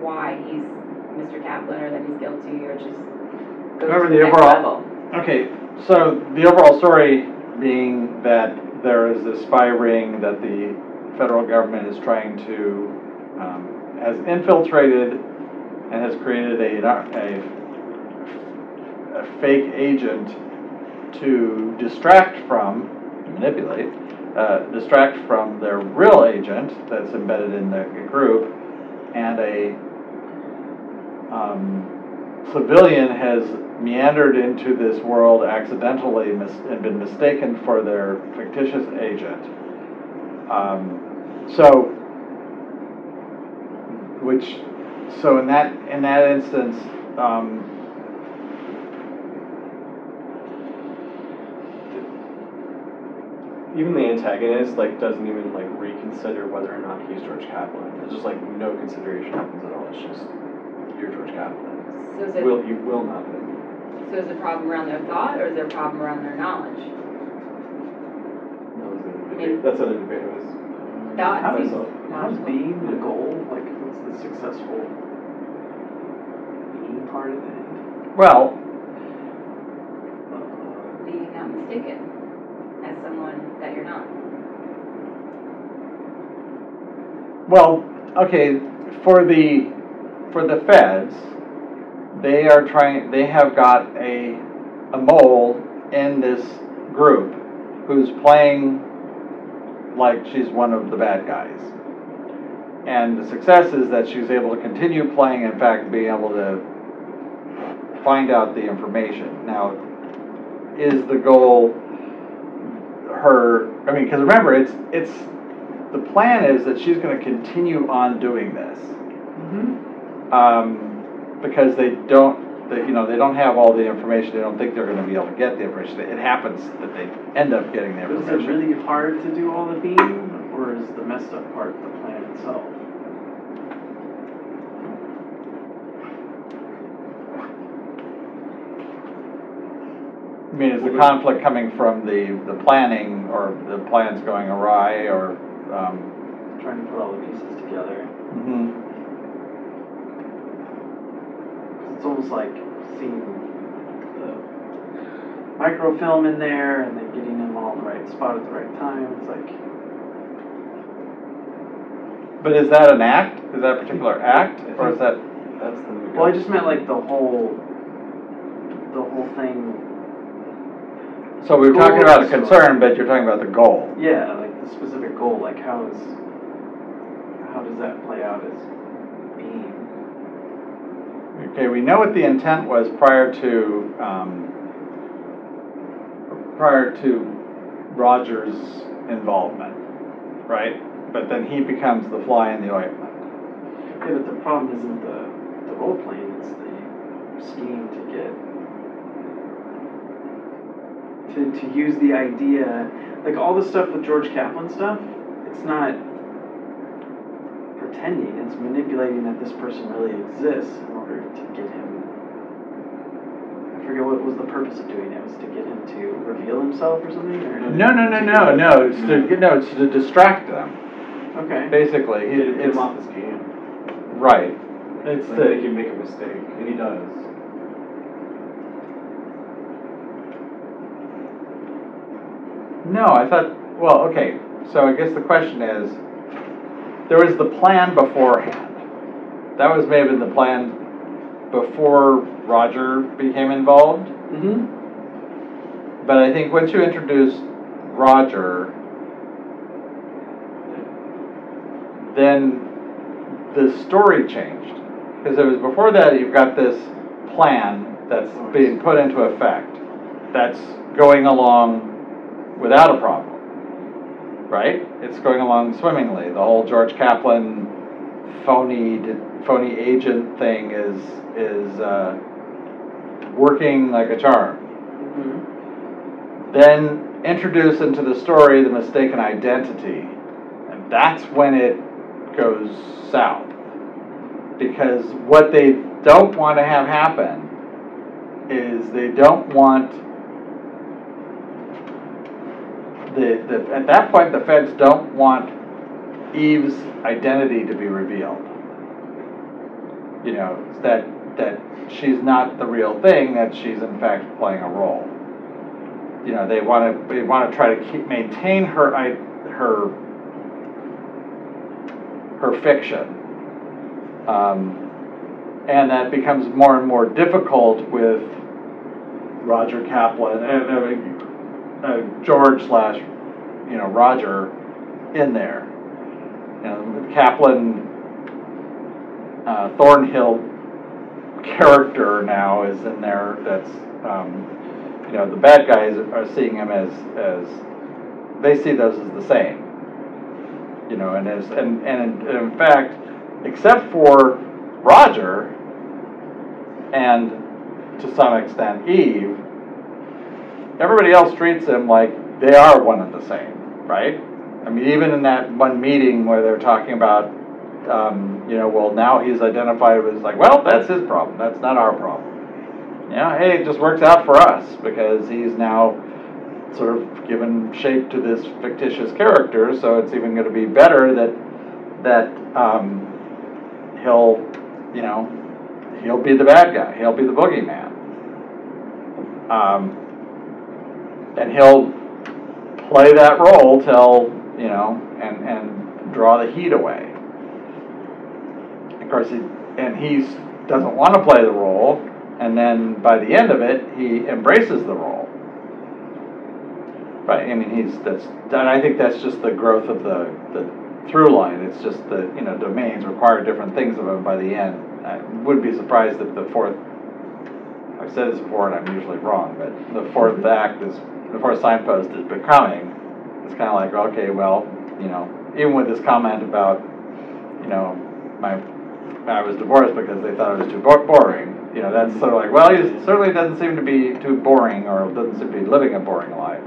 why he's Mr. Kaplan or that he's guilty or just goes to Remember the the next overall- level. Okay, so the overall story being that there is this spy ring that the federal government is trying to, um, has infiltrated and has created a, a, a fake agent to distract from, manipulate, uh, distract from their real agent that's embedded in the group, and a um, civilian has meandered into this world accidentally mis- and been mistaken for their fictitious agent. Um, so, which, so in that in that instance, um, even the antagonist like doesn't even like reconsider whether or not he's George Kaplan. There's just like no consideration happens at all. It's just you're George Kaplan. So is it, Will you will not win. so is the problem around their thought or is there a problem around their knowledge? That was the mean- debate. That's what the debate was. Thought How seems does How's being the goal, like, what's the successful being part of it? well, Being not mistaken as someone that you're not. Well, okay, for the, for the feds, they are trying, they have got a, a mole in this group who's playing like she's one of the bad guys. And the success is that she's able to continue playing, in fact, being able to find out the information. Now, is the goal her, I mean, because remember, it's, it's the plan is that she's gonna continue on doing this. Mm-hmm. Um, because they don't, they, you know, they don't have all the information, they don't think they're gonna be able to get the information. It happens that they end up getting the But is it really hard to do all the beam, or is the messed up part the plan itself? I mean, is the conflict coming from the, the planning or the plans going awry or, um, Trying to put all the pieces together. mhm. It's almost like seeing the microfilm in there and then getting them all in the right spot at the right time. It's like, but is that an act? Is that a particular act or is that, That's the. well, I just meant like the whole, the whole thing. so we were talking about a concern, but you're talking about the goal. Yeah, like the specific goal. Like how is, how does that play out as being? Okay, we know what the intent was prior to, um, prior to Roger's involvement, right? But then he becomes the fly in the ointment. Yeah, but the problem isn't the, the role playing, it's the scheme to get, to, to use the idea, like all the stuff with George Kaplan stuff, it's not pretending, it's manipulating that this person really exists in order to get him. I forget what was the purpose of doing it, was to get him to reveal himself or something, or? No, no, no, no, no, it's to, mm. no, it's to distract them, Okay, basically. He- Get get It's, him off his game. right. It's Like, make the, him make a mistake, and he does. no, I thought, well, okay, so I guess the question is, there was the plan beforehand. That was maybe the plan before Roger became involved. mm-hmm, But I think once you introduce Roger, then the story changed. Because it was before that, you've got this plan that's being put into effect, that's going along without a problem, right? It's going along swimmingly. The whole George Kaplan phony, phony agent thing is, is, uh, working like a charm mm-hmm. then introduce into the story the mistaken identity. And that's when it goes south. Because what they don't want to have happen is they don't want the, the at that point the feds don't want Eve's identity to be revealed. You know, that that she's not the real thing, that she's in fact playing a role you know, they want to, they want to try to keep, maintain her, her, her fiction. Um, and that becomes more and more difficult with Roger Kaplan, and, I mean, uh, George slash, you know, Roger in there. You know, Kaplan, uh, Thornhill character now is in there that's, um, you know, the bad guys are seeing him as, as, they see those as the same. You know, and as, and, and in- in fact, except for Roger and to some extent Eve, everybody else treats him like they are one and the same, right? I mean, even in that one meeting where they're talking about, um, you know, well, now he's identified as like, well, that's his problem, that's not our problem. Yeah, hey, it just works out for us because he's now sort of given shape to this fictitious character, so it's even going to be better that that um, he'll, you know, he'll be the bad guy. He'll be the boogeyman. Um, and he'll play that role till you know, and and draw the heat away. Of course, he and he doesn't want to play the role, and then by the end of it, he embraces the role. Right, I mean, he's, that's, and I think that's just the growth of the, the through line, it's just the, you know, domains require different things of him by the end. I wouldn't be surprised if the fourth, I've said this before and I'm usually wrong, but the fourth mm-hmm. act is, the fourth signpost is becoming, it's kinda like, okay, well, you know, even with his comment about, you know, my, I was divorced because they thought I was too bo- boring, you know, that's sort of like, well, he certainly doesn't seem to be too boring, or doesn't seem to be living a boring life.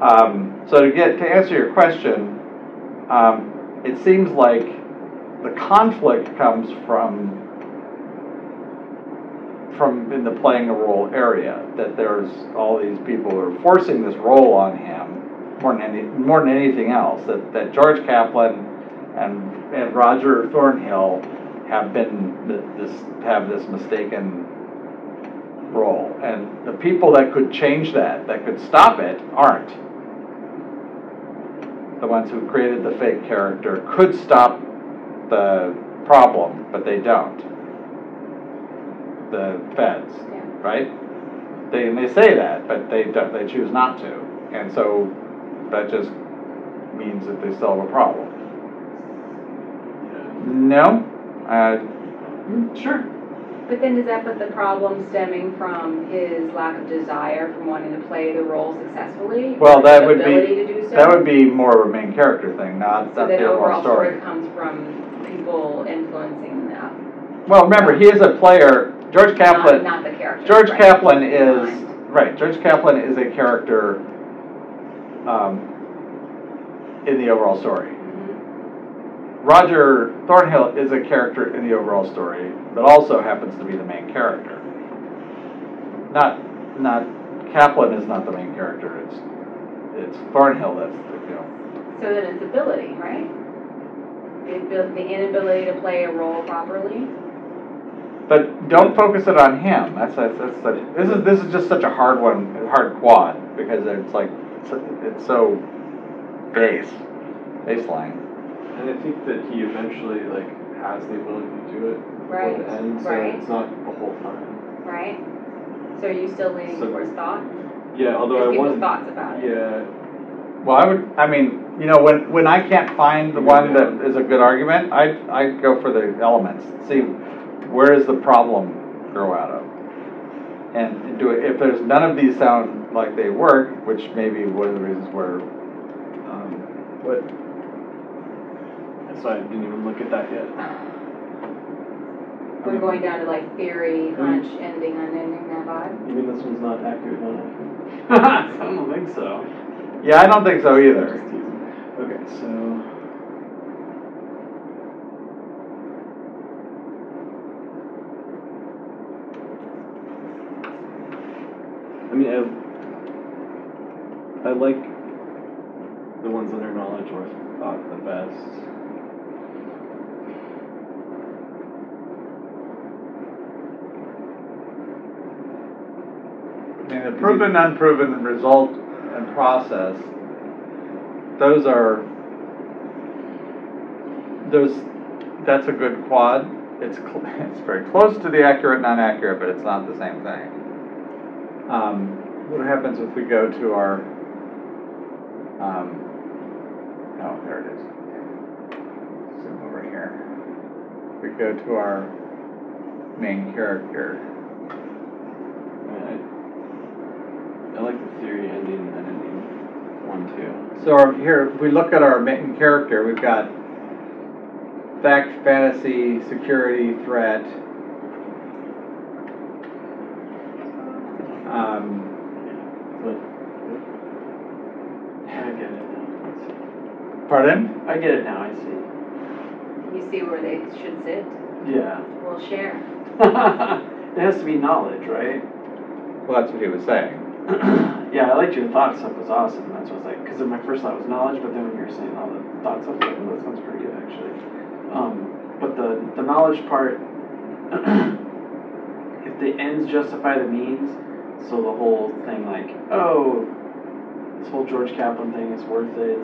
Um, so to get, to answer your question, um, it seems like the conflict comes from from in the playing a role area, that there's all these people who are forcing this role on him more than any, more than anything else, that, that George Kaplan and, and Roger Thornhill have been, th- this, have this mistaken role. And the people that could change that, that could stop it, aren't. The ones who created the fake character could stop the problem, but they don't. The feds, Yeah. right? They, and they say that, but they they choose not to. And so that just means that they still have a problem. No, uh, Mm, Sure. But then does that put the problem stemming from his lack of desire from wanting to play the role successfully? Well, that would be- to do so? that would be more of a main character thing, not, So not then the overall overall story story. comes from people influencing that, Well, remember, he is a player, George Kaplan, not the character. George right? Kaplan is, right, George Kaplan is a character, um, in the overall story. Mhm. Roger Thornhill is a character in the overall story, but also happens to be the main character. Not, not, Kaplan is not the main character, it's, it's Thornhill that's, the, you know, So then it's ability, right? The the inability to play a role properly? But don't focus it on him. That's, that's, that's, such- this is, this is just such a hard one, hard quad, because it's like, it's, it's so base, baseline. And I think that he eventually like has the ability to do it before Right, the end, so right. it's not the whole time. Right? So are you still leaning So- towards thought? Yeah, although I people's want. thoughts about it? Yeah, Well, I would, I mean, you know, when, when I can't find the one that is a good argument, I, I go for the elements. See, where does the problem grow out of? And do it, if there's, none of these sound like they work, which may be one of the reasons where, um, what? So I didn't even look at that yet. We're going down to like theory, hunch, ending, unending, that vibe? You mean this one's not accurate, not accurate? I don't think so. yeah, I don't think so either. Okay, so. I mean, I, I like the ones under knowledge or thought the best. I mean, the proven, unproven result and process, those are, those, that's a good quad. It's, cl- it's very close to the accurate, non-accurate, but it's not the same thing. Um, what happens if we go to our, um, oh, there it is. Zoom over here. If We go to our main character. I, I like the theory ending and ending one too. So our- here, if we look at our main character, we've got fact, fantasy, security, threat. Um, But I get it now. pardon? I get it now, I see. You see where they should sit? Yeah. We'll share. it has to be knowledge, right? Well, that's what he was saying. yeah, I liked your thought stuff was awesome. That's what I was like, because my first thought was knowledge, but then when you were saying all the thought stuff, I was like, oh, that sounds pretty good actually. Um, but the the knowledge part, if the ends justify the means, so the whole thing like, oh, this whole George Kaplan thing is worth it.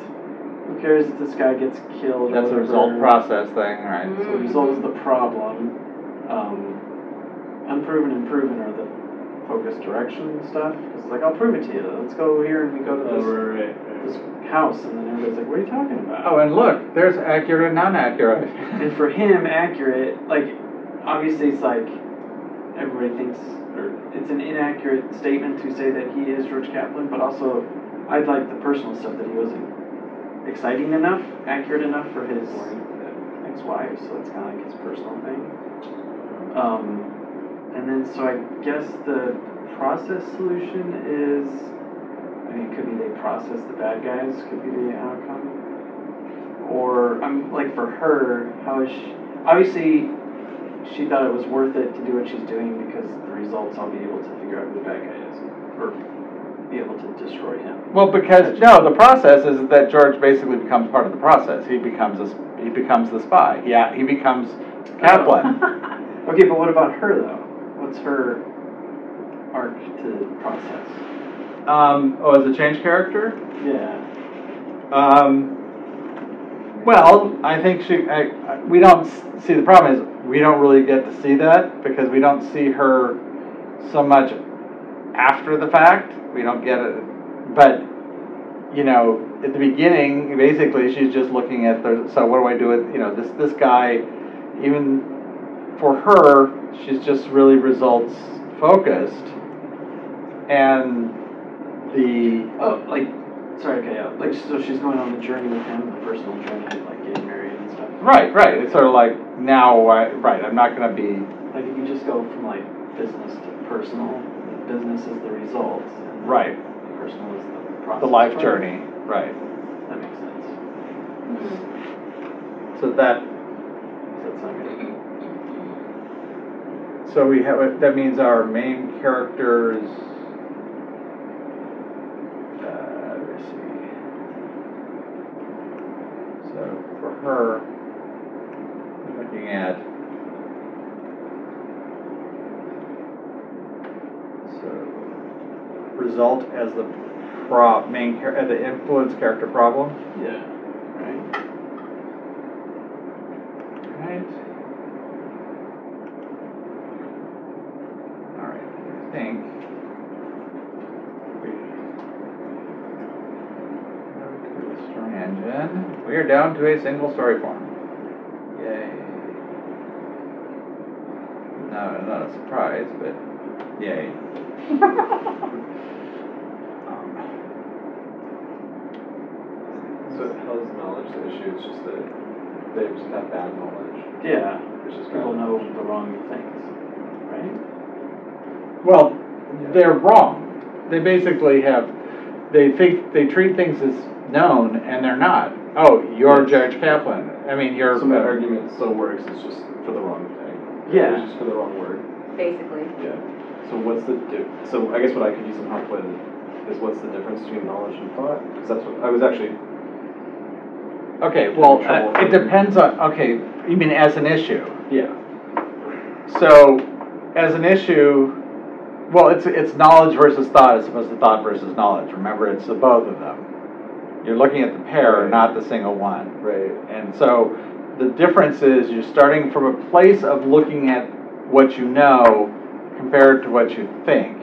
Who cares if this guy gets killed? or That's a result process thing, right? Mhm. So the result is the problem. Um, unproven and proven are the focus direction stuff. It's like, I'll prove it to you. Let's go here and we go to Oh, this, right, this house. And then everybody's like, what are you talking about? Oh, and look, there's accurate and non-accurate. And for him, accurate, like, obviously it's like, everybody thinks, or it's an inaccurate statement to say that he is George Kaplan, but also, I'd like the personal stuff that he wasn't exciting enough, accurate enough for his ex-wife, so it's kind of like his personal thing. Um, and then, so I guess the process solution is, I mean, could be they process the bad guys, could be the outcome. Or, I'm, like, for her, how is she, obviously, she thought it was worth it to do what she's doing because the results I'll be able to figure out who the bad guy is, or be able to destroy him. Well, because, no, the process is that George basically becomes part of the process. He becomes a, he becomes the spy. Yeah, he becomes Kaplan. Okay, but what about her though? What's her arc to process? Um, oh, as a change character? Yeah. Um, well, I think she, I, I- we don't, see, the problem is, we don't really get to see that because we don't see her so much after the fact. We don't get it, but, you know, at the beginning, basically, she's just looking at the, so what do I do with, you know, this, this guy, even for her, she's just really results focused. And the, Oh, like, sorry, okay, yeah. Like, so she's going on the journey with him, the personal journey, like getting married and stuff. Right, right. It's sort of like now, I, right. I'm not going to be Like, if you just go from like business to personal, the business is the results. and right. Personal is the process. The life part. journey, right. That makes sense. So that, Does that sound good? so we have that means our main characters. Uh, let's see. So for her, looking at. So result as the prop main char- uh, the influence character problem. Yeah. Right? Right. All right, I think. we- Go to the engine. We are down to a single story form. Yay. No, not a surprise, but yay. Um, So how is knowledge the issue? It's just that they just have bad knowledge. Yeah. It's just People know the wrong things, right? Well, they're wrong. They basically have, they think, they treat things as known and they're not. Oh, you're George Kaplan. I mean, you're. So my argument still works, it's just for the wrong thing. Yeah. It's just for the wrong word. Basically. Yeah. So what's the, di- so I guess what I could use some help with is what's the difference between knowledge and thought? Because that's what, I was actually, Okay, well, uh, it depends on, okay, you mean as an issue? yeah. So, as an issue, well, it's, it's knowledge versus thought as opposed to thought versus knowledge. Remember, it's the both of them. You're looking at the pair, not the single one. Right. And so the difference is you're starting from a place of looking at what you know compared to what you think,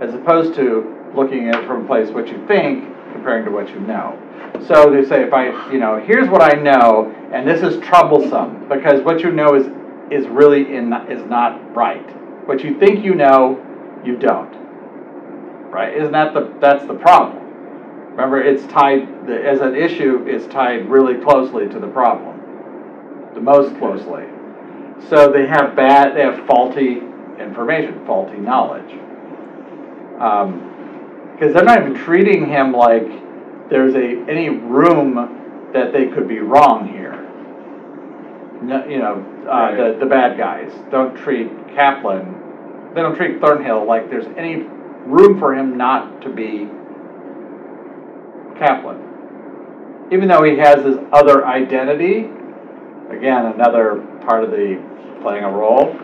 as opposed to looking at it from a place what you think comparing to what you know. So they say if I, you know, here's what I know, and this is troublesome because what you know is is really in is not right. What you think you know, you don't. Right? Isn't that the that's the problem? Remember, it's tied, as an issue, it's tied really closely to the problem, the most closely. So they have bad, they have faulty information, faulty knowledge. Because they're not even treating him like there's a, any room that they could be wrong here. No, you know, uh, the, the bad guys don't treat Kaplan, they don't treat Thornhill like there's any room for him not to be Kaplan. Even though he has this other identity, again, another part of the playing a role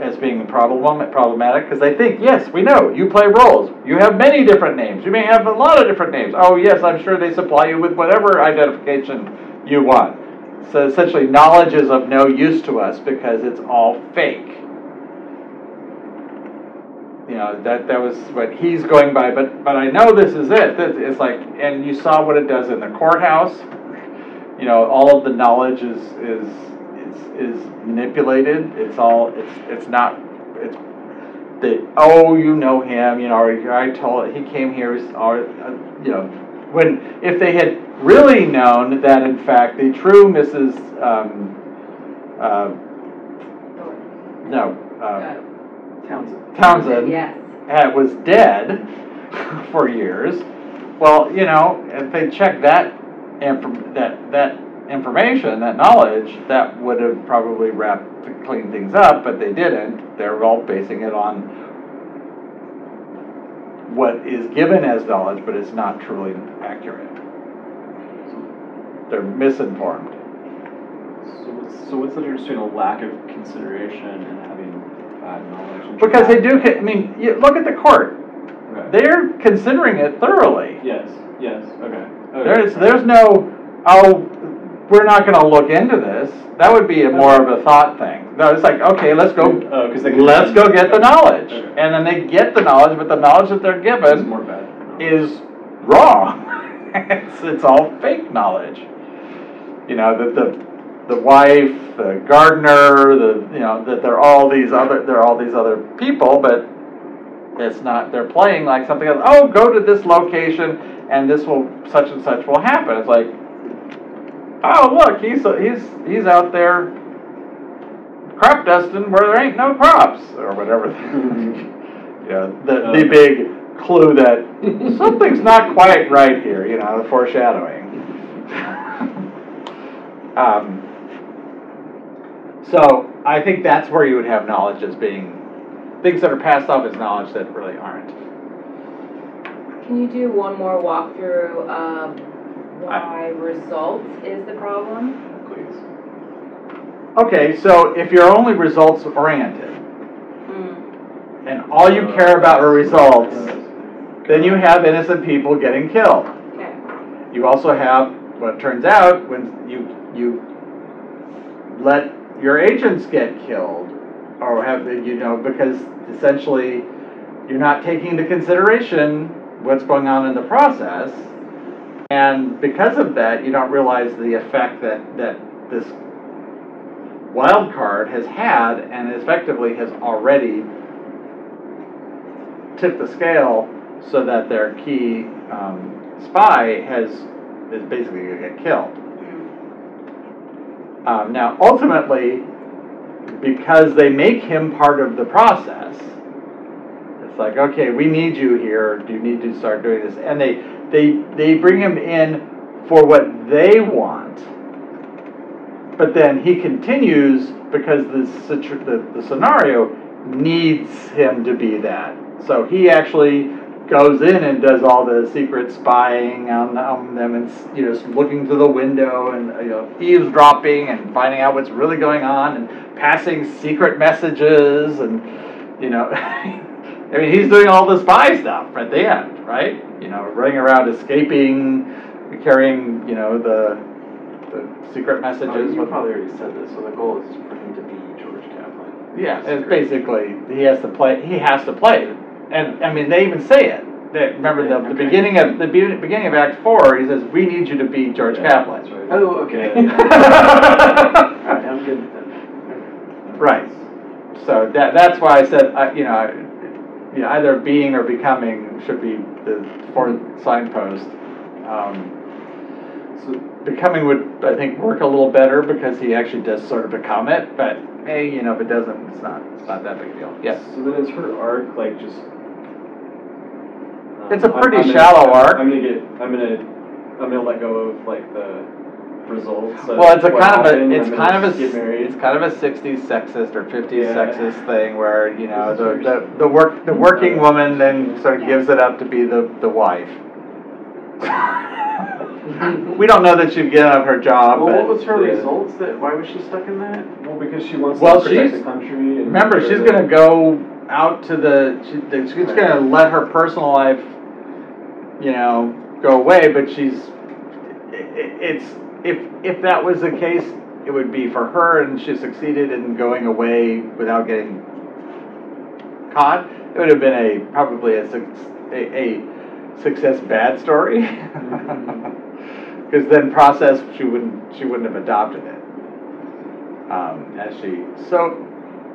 as being problem, problematic, because they think, yes, we know, you play roles. You have many different names. You may have a lot of different names. Oh, yes, I'm sure they supply you with whatever identification you want. So essentially, knowledge is of no use to us because it's all fake. Know, that, that was what he's going by, but, but I know this is it. It's like, and you saw what it does in the courthouse. You know, all of the knowledge is, is, is, is manipulated. It's all, it's, it's not, it's, the, oh, you know him, you know, or I told, he came here, or, uh, you know, when, if they had really known that in fact the true Mrs., um, uh, no, uh, Townsend. Townsend Yes. had, was dead for years, well, you know, if they checked that inform, that, that information, that knowledge, that would have probably wrapped, to clean things up, but they didn't. They're all basing it on what is given as knowledge, but it's not truly accurate. They're misinformed. So what's, so what's the difference between a lack of consideration and knowledge? Because they do, I mean, look at the court. Okay. They're considering it thoroughly. Yes, yes, okay. Okay. There's, there's no, oh, we're not gonna look into this. That would be a more of a thought thing. No, it's like, okay, let's go, Oh, because they. let's go get the knowledge. Okay. And then they get the knowledge, but the knowledge that they're given more bad. is wrong. It's, it's all fake knowledge. You know, that the, the wife, the gardener, the, you know, that they're all these other, they're all these other people, but it's not, they're playing like something else. Oh, go to this location and this will, such and such will happen. It's like, oh, look, he's, he's, he's out there crop dusting where there ain't no crops or whatever. You know, the, the big clue that something's not quite right here, you know, the foreshadowing. Um, So I think that's where you would have knowledge as being, things that are passed off as knowledge that really aren't. Can you do one more walkthrough of why results is the problem? Please. Okay, so if you're only results oriented Hmm, and all you care about are results, then you have innocent people getting killed. okay. You also have, what turns out, when you, you let your agents get killed, or have, you know, because essentially you're not taking into consideration what's going on in the process. And because of that, you don't realize the effect that, that this wild card has had and effectively has already tipped the scale so that their key um, spy has is basically going to get killed. Um, now, ultimately, because they make him part of the process, it's like, okay, we need you here. Do you need to start doing this, and they they they bring him in for what they want. But then he continues because the, the, the scenario needs him to be that. So he actually goes in and does all the secret spying on, on them and, you know, looking through the window and, you know, eavesdropping and finding out what's really going on and passing secret messages and, you know, I mean, he's doing all the spy stuff at the end, right? You know, running around escaping, carrying, you know, the, the secret messages. Oh, You probably already said this, so the goal is for him to be George Kaplan. Yeah, it's basically, he has to play, he has to play. And, I mean, they even say it. They, remember the, the beginning of, the be- beginning of Act Four, he says, we need you to be George Yeah, Kaplan. right. Oh, okay. Alright, I'm good with that. Right. So that, that's why I said, I- you know, you know, either being or becoming should be the fourth signpost. Um, So, Becoming would, I think, work a little better because he actually does sort of become it, but hey, you know, if it doesn't, it's not, it's not that big a deal. Yes. So then is her arc like just? It's a I'm- pretty I'm gonna- shallow arc. I'm gonna get, I'm gonna, I'm gonna let go of like the results. of Well, it's a what kind of happened, a, it's I'm kind gonna of a, just Get married. it's kind of a sixties sexist or fifties Yeah. sexist thing where, you know, This is the, the, the work, the working woman then sort of gives it up to be the, the wife. We don't know that she'd given up her job, Well, what was her Yeah. results that, why was she stuck in that? Well, because she wants Well, to protect she's- the country. and remember, she's the- gonna go out to the, she, she's gonna let her personal life, you know, go away, but she's, i- i- it's, if, if that was the case, it would be for her and she succeeded in going away without getting caught, it would have been a, probably a, a, a success bad story. Because then process, she wouldn't, she wouldn't have adopted it. Um, as she so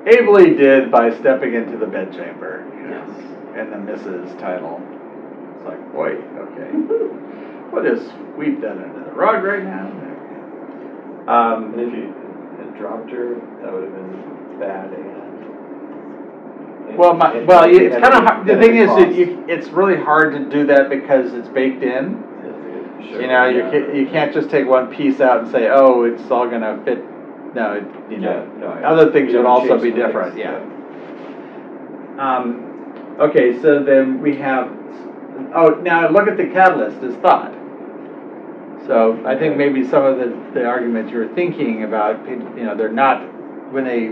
ably did by stepping into the bedchamber. Yes. And the Mrs. title. It's like, boy, okay. What is we'll just sweep that under the rug right now. Um, And if you had dropped her, that would have been bad and. well, my, and- well, it's kind of, hard. the thing is, cost. you, it's really hard to do that because it's baked in. Sure, You know, you can't, you can't just take one piece out and say, oh, it's all gonna fit, no, it- you know. Yeah, no, Other things would also be some things, different, yeah. Um, okay, so then we have, oh, now look at the catalyst as thought. So I think maybe some of the, the arguments you were thinking about, you know, they're not, when they,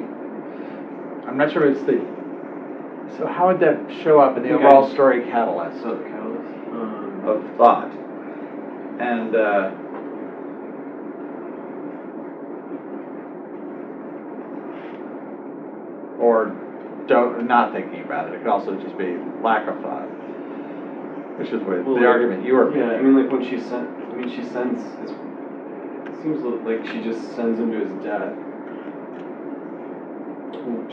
I'm not sure it's the, so how would that show up in the overall story catalyst So the catalyst, um, of thought? And, uh, or don't, not thinking about it, it could also just be lack of thought. Which is what, Well, the like- argument you are. Yeah, I mean, like when she sent, I mean, she sends, it seems like she just sends him to his death.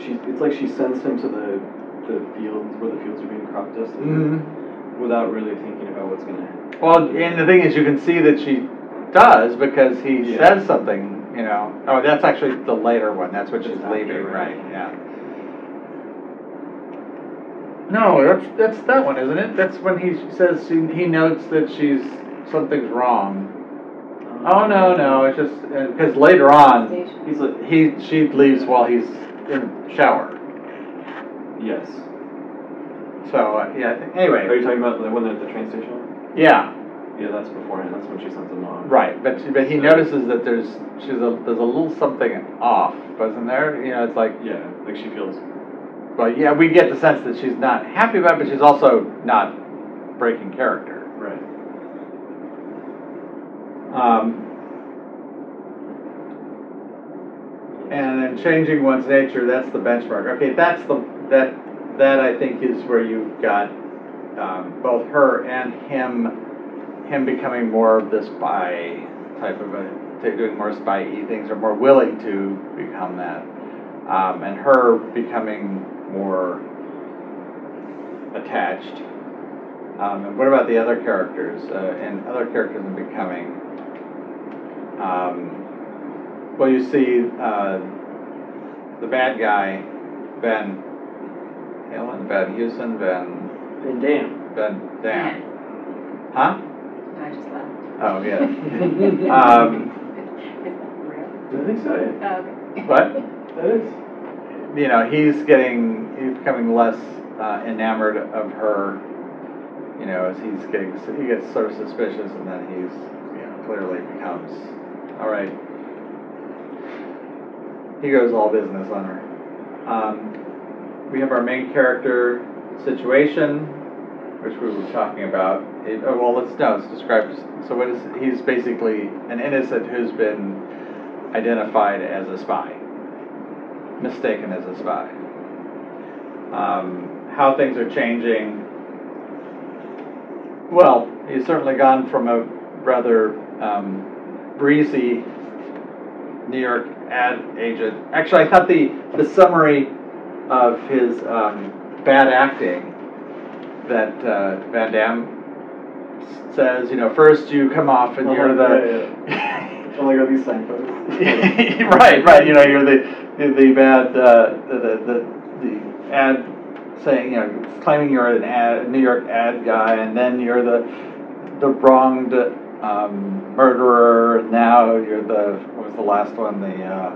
She, it's like she sends him to the, the fields where the fields are being crop dusted Mhm. without really thinking about what's gonna happen. Well, and the thing is, you can see that she does because he Yeah. says something, you know, oh, that's actually the later one, that's what she's leaving, right, right. yeah. No, that's, that's that one, isn't it? That's when he says, he he notes that she's, something's wrong. Oh, no, no, it's just, because later on, He's he, she leaves while he's in shower. yes. So, uh, yeah, I think- Are you talking about the one at the train station? yeah, Yeah, that's beforehand, that's when she sends him off. right, but, she- but he notices that there's, she's a, there's a little something off, wasn't there? You know, it's like, Yeah, like she feels, well, yeah, we get the sense that she's not happy about it, but she's also not breaking character. right. Um, and then changing one's nature, that's the benchmark. Okay, that's the, that, that I think is where you've got, um, both her and him, him becoming more of this spy type of a, doing more spy-y things, or more willing to become that. Um, and her becoming more attached. Um, and what about the other characters, uh, and other characters in becoming? Um, well, you see, uh, the bad guy, Ben Halen, Ben Houston, Ben, Ben damn. Ben Dan. Huh? I just left. Oh, yeah. Um, Is real? I think so, yeah. Oh, okay. what? That is. You know, he's getting, he's becoming less uh, enamored of her, you know, as he's getting, he gets sort of suspicious and then he's, you know, clearly becomes, all right. He goes all business on her. Um, we have our main character situation, which we were talking about. It, oh, well, let's, no, let's describe, so what is, he's basically an innocent who's been identified as a spy mistaken as a spy. Um, how things are changing. Well, he's certainly gone from a rather um, breezy New York ad agent. Actually, I thought the, the summary of his um, bad acting that uh, Vandamm says, you know, first you come off and you're the. Oh, like all these signposts. right, right. You know, you're the you're the bad uh, the, the the ad saying you know claiming you're an ad New York ad guy, and then you're the the wronged um, murderer. Now you're the what was the last one? The uh,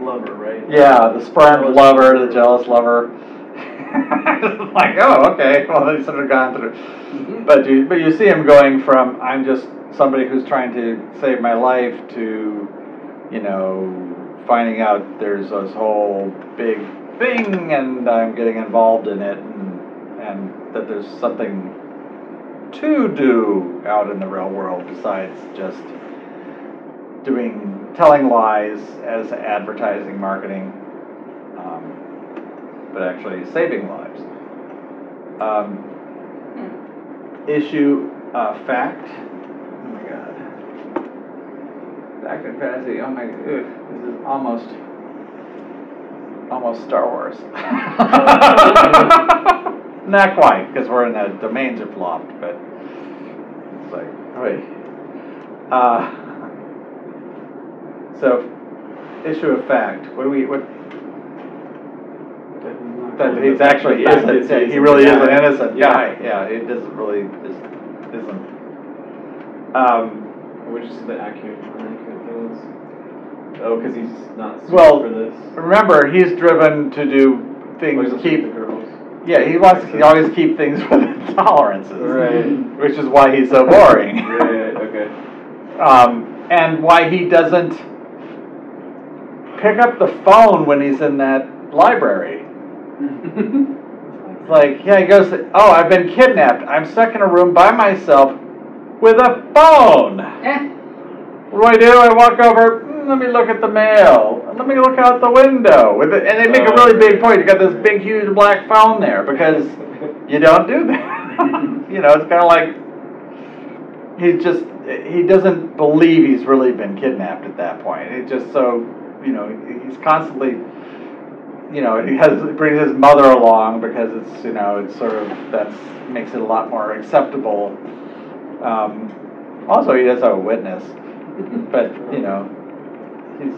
Lover, right? yeah, the spurned Jealous lover, the jealous lover. like, oh, okay. Well, they sort of gone through. But you, but you see him going from I'm just somebody who's trying to save my life to, you know, finding out there's this whole big thing and I'm getting involved in it and and that there's something to do out in the real world besides just doing telling lies as advertising marketing, um, but actually saving lives. Um, issue uh, fact. Oh my god. Fact and fantasy. Oh my. Ugh, this is almost. Almost Star Wars. Not quite, because we're in the domains are flopped, but it's like, Wait. Uh, so, issue of fact, what do we, what, that he's actually innocent, is yeah, he's he really is an innocent. innocent guy, yeah, it doesn't really, just isn't. Um, Which is the accurate, things? Oh, because he's not Well, for this. remember, he's driven to do things, Always keep, the girls. yeah, he wants to always keep things within tolerances. Right. Which is why he's so boring. Right, okay. Um, and why he doesn't pick up the phone when he's in that library. Like, yeah, he goes, oh, I've been kidnapped. I'm stuck in a room by myself with a phone. Eh, What do I do? I walk over, "Mm, let me look at the mail. Let me look out the window. With it, and they make a really big point. You got this big, huge black phone there because you don't do that. you know, it's kind of like he's just he doesn't believe he's really been kidnapped at that point. It's just so you know he's constantly you know he has brings his mother along because it's you know it's sort of that's makes it a lot more acceptable. Um, also, he does have a witness, but you know he's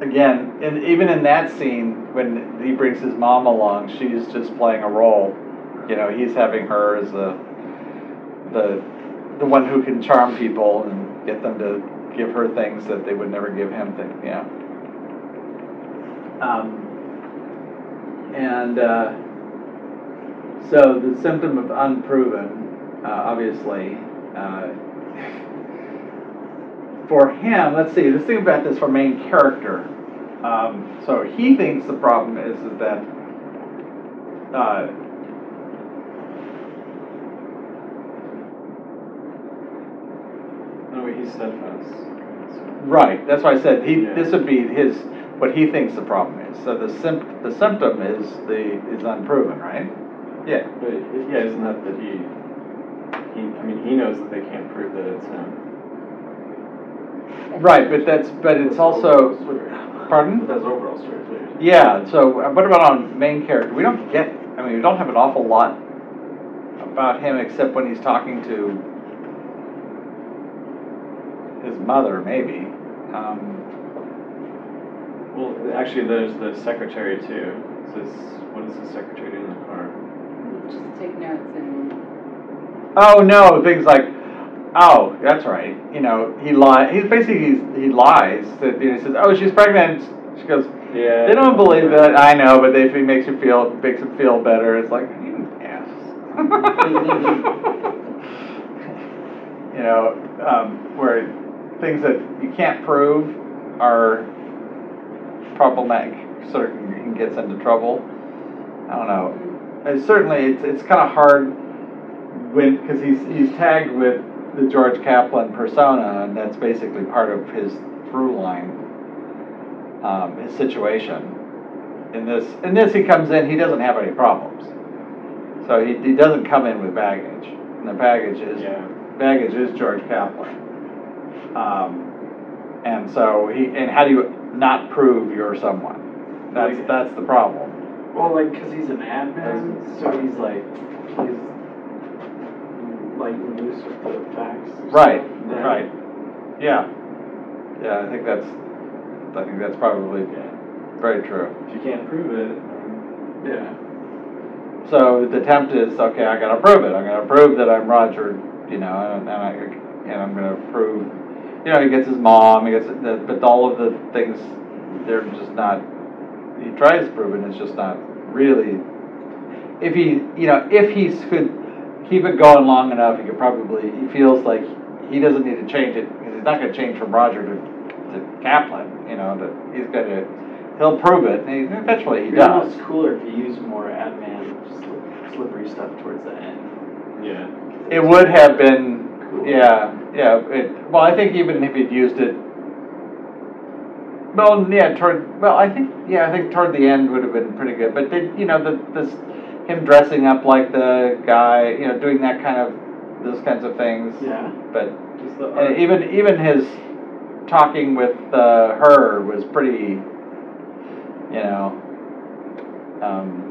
again and even in that scene when he brings his mom along, she's just playing a role. You know, he's having her as the the the one who can charm people and get them to give her things that they would never give him. Yeah. Um, and uh, so the symptom of unproven, uh, obviously. Uh, for him, let's see, let's think about this for main character. Um, so he thinks the problem is, is that uh, No, he's steadfast. Right, that's why I said he, Yeah. this would be his, what he thinks the problem is. So the symp, the symptom is the, is unproven, right? Yeah, But, yeah, isn't that that he, he, I mean, he knows that they can't prove that it's him. right, but that's, but it's also, pardon? That's overall story, is what you're saying. Yeah, so uh, what about on main character? We don't get, I mean, we don't have an awful lot about him except when he's talking to his mother, maybe. Um, Well, actually, there's the secretary too. It says, what does the secretary do in the car? just take notes and, Oh no, things like, oh, that's right. You know, he lies. He's basically he's, he lies. That you know, he says, oh, she's pregnant. She goes, Yeah. they don't believe that. I know, but they think makes you feel makes him feel better. It's like you ass. you know, um, where things that you can't prove are problematic. Sort of he gets into trouble. I don't know. Uh, certainly, it's it's kind of hard when because he's he's tagged with the George Kaplan persona, and that's basically part of his through line, um, his situation. In this, in this, he comes in. He doesn't have any problems, so he, he doesn't come in with baggage, and the baggage is Yeah. baggage is George Kaplan. Um, and so he and how do you not prove you're someone? That's Like- that's the problem. Well, like, cause he's an ad man, so he's like, he's like loose with the facts. Right, stuff. Yeah. right. Yeah. Yeah, I think that's, I think that's probably yeah. very true. If you can't prove it, Yeah. So the attempt is, okay, I gotta prove it. I'm gonna prove that I'm Roger, you know, and, and I, and I'm gonna prove, you know, he gets his mom, he gets, the- but all of the things, they're just not, he tries to prove it, and it's just not really, if he, you know, if he could keep it going long enough, he could probably, he feels like he doesn't need to change it, because he's not gonna change from Roger to, to Kaplan, you know, that he's gonna, he'll prove it, and he- eventually he It'd does. almost cooler if you used more ad man slip- slippery stuff towards the end. yeah. It would have been, Cool. yeah, yeah, it, well, I think even if he'd used it, well, yeah, toward, well, I think, yeah, I think toward the end would have been pretty good, but then, you know, the, this, him dressing up like the guy, you know, doing that kind of, those kinds of things, Yeah. but, Just the and even, even his talking with, uh, her was pretty, you know, um,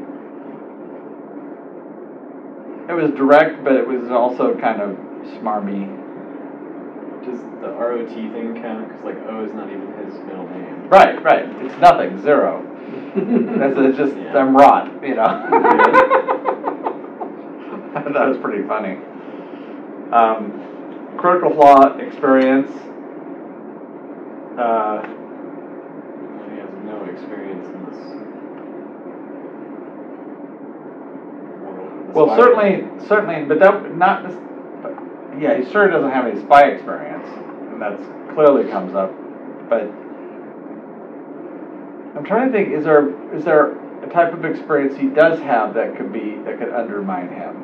it was direct, but it was also kind of smarmy. Does the ROT thing count? Because like O is not even his middle name. Right, right, it's nothing, zero. That's, it's just, Yeah. I'm rot, you know? I thought it was pretty funny. Um, critical flaw experience. Uh, He has no experience in this world. in this well, virus. certainly, certainly, but that, not, this- but, yeah, he sure doesn't have any spy experience, and that's clearly comes up, but I'm trying to think, is there, is there a type of experience he does have that could be, that could undermine him?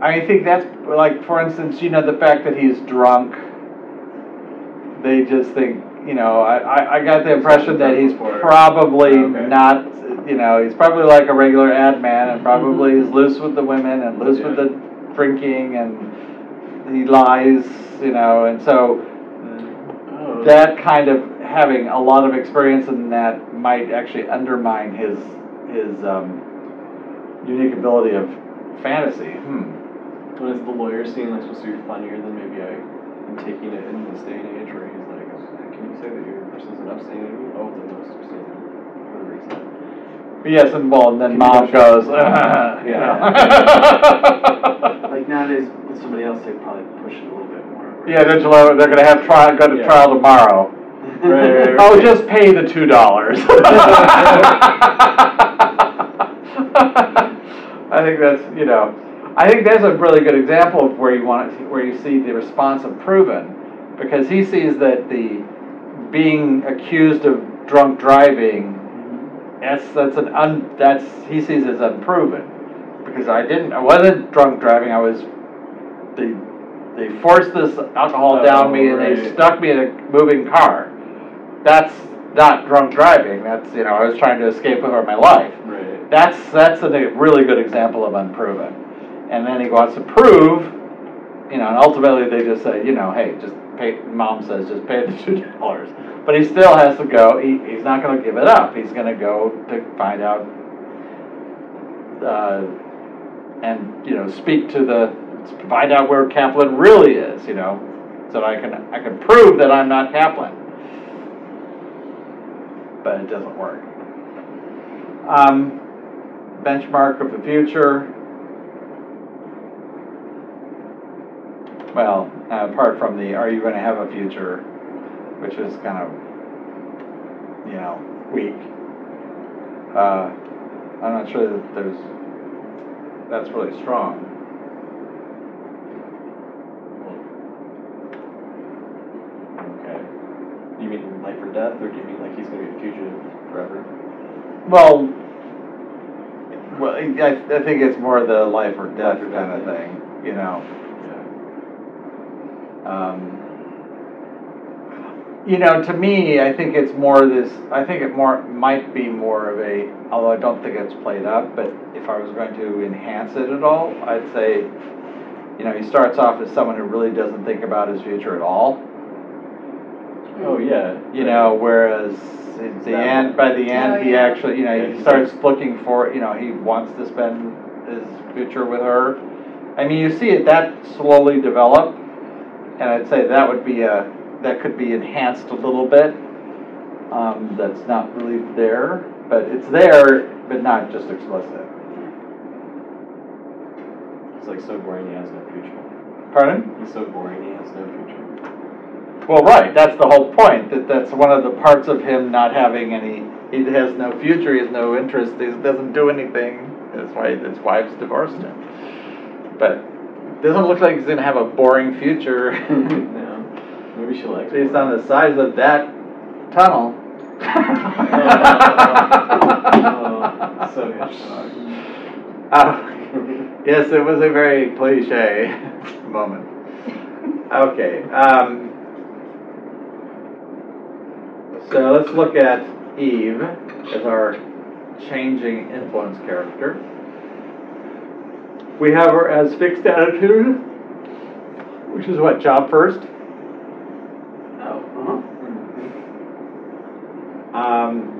I think that's, like, for instance, you know, the fact that he's drunk, they just think, you know, I, I, I got the impression that he's probably Okay. not, you know, he's probably like a regular ad man and probably is loose with the women and loose with the drinking and he lies, you know, and so Oh. that kind of having a lot of experience in that might actually undermine his his um, unique ability of fantasy. Hmm. When is the lawyer scene like supposed to be funnier than maybe I am taking it in this day and age where he's like, can you say that your person's an upstanding? Oh, then most upstanding. Whatever he said. Yes, and well, and then mom goes, "Ugh," you know. Like nowadays, with somebody else, they'd probably push it a little bit more. yeah, they're, gonna- they're gonna have trial, go to Yeah. trial tomorrow. Right. Oh, just pay the two dollars. I think that's, you know, I think that's a really good example of where you want, it- where you see the response of proven. Because he sees that the, being accused of drunk driving, that's, that's an un, that's, he sees as unproven. Because I didn't, I wasn't drunk driving, I was, they, they forced this alcohol oh, down me and they Oh, stuck me in a moving car. That's not drunk driving, that's, you know, I was trying to escape for my life. Right. That's, that's a really good example of unproven. And then he wants to prove, you know, and ultimately they just say, you know, hey, just pay, mom says, just pay the two dollars. But he still has to go, he, he's not gonna give it up, he's gonna go to find out, uh, and, you know, speak to the, find out where Kaplan really is, you know, so that I can, I can prove that I'm not Kaplan. But it doesn't work. Um, benchmark of the future. Well, uh, apart from the, are you gonna have a future, which is kind of, you know, weak. Uh, I'm not sure that there's, that's really strong. Okay. You mean life or death, or do you mean like he's gonna be a fugitive forever? Well, well, I, I think it's more the life or death Life or kind of death, thing, you know. Yeah. Um, you know, to me, I think it's more this, I think it more, might be more of a, although I don't think it's played up, but if I was going to enhance it at all, I'd say, you know, he starts off as someone who really doesn't think about his future at all. Hmm. Oh, yeah. You know, whereas at the end, by the Oh, end, he oh, actually, you know, Yeah, he he's starts looking for, you know, he wants to spend his future with her. I mean, you see it that slowly develop, and I'd say that would be a, that could be enhanced a little bit. Um, that's not really there, but it's there, but not just explicit. It's like so boring, he has no future. Pardon? He's so boring, he has no future. Well, right, that's the whole point, that that's one of the parts of him not having any, he has no future, he has no interest, he doesn't do anything. That's why his wife's divorced him. But doesn't look like he's gonna have a boring future no. Maybe she likes based on the size of that tunnel. Oh, so Hitchcock. Uh, Yes, it was a very cliche moment. Okay, um, so let's look at Eve as our changing influence character. We have her as fixed attitude, which is what, job first? Oh, Um,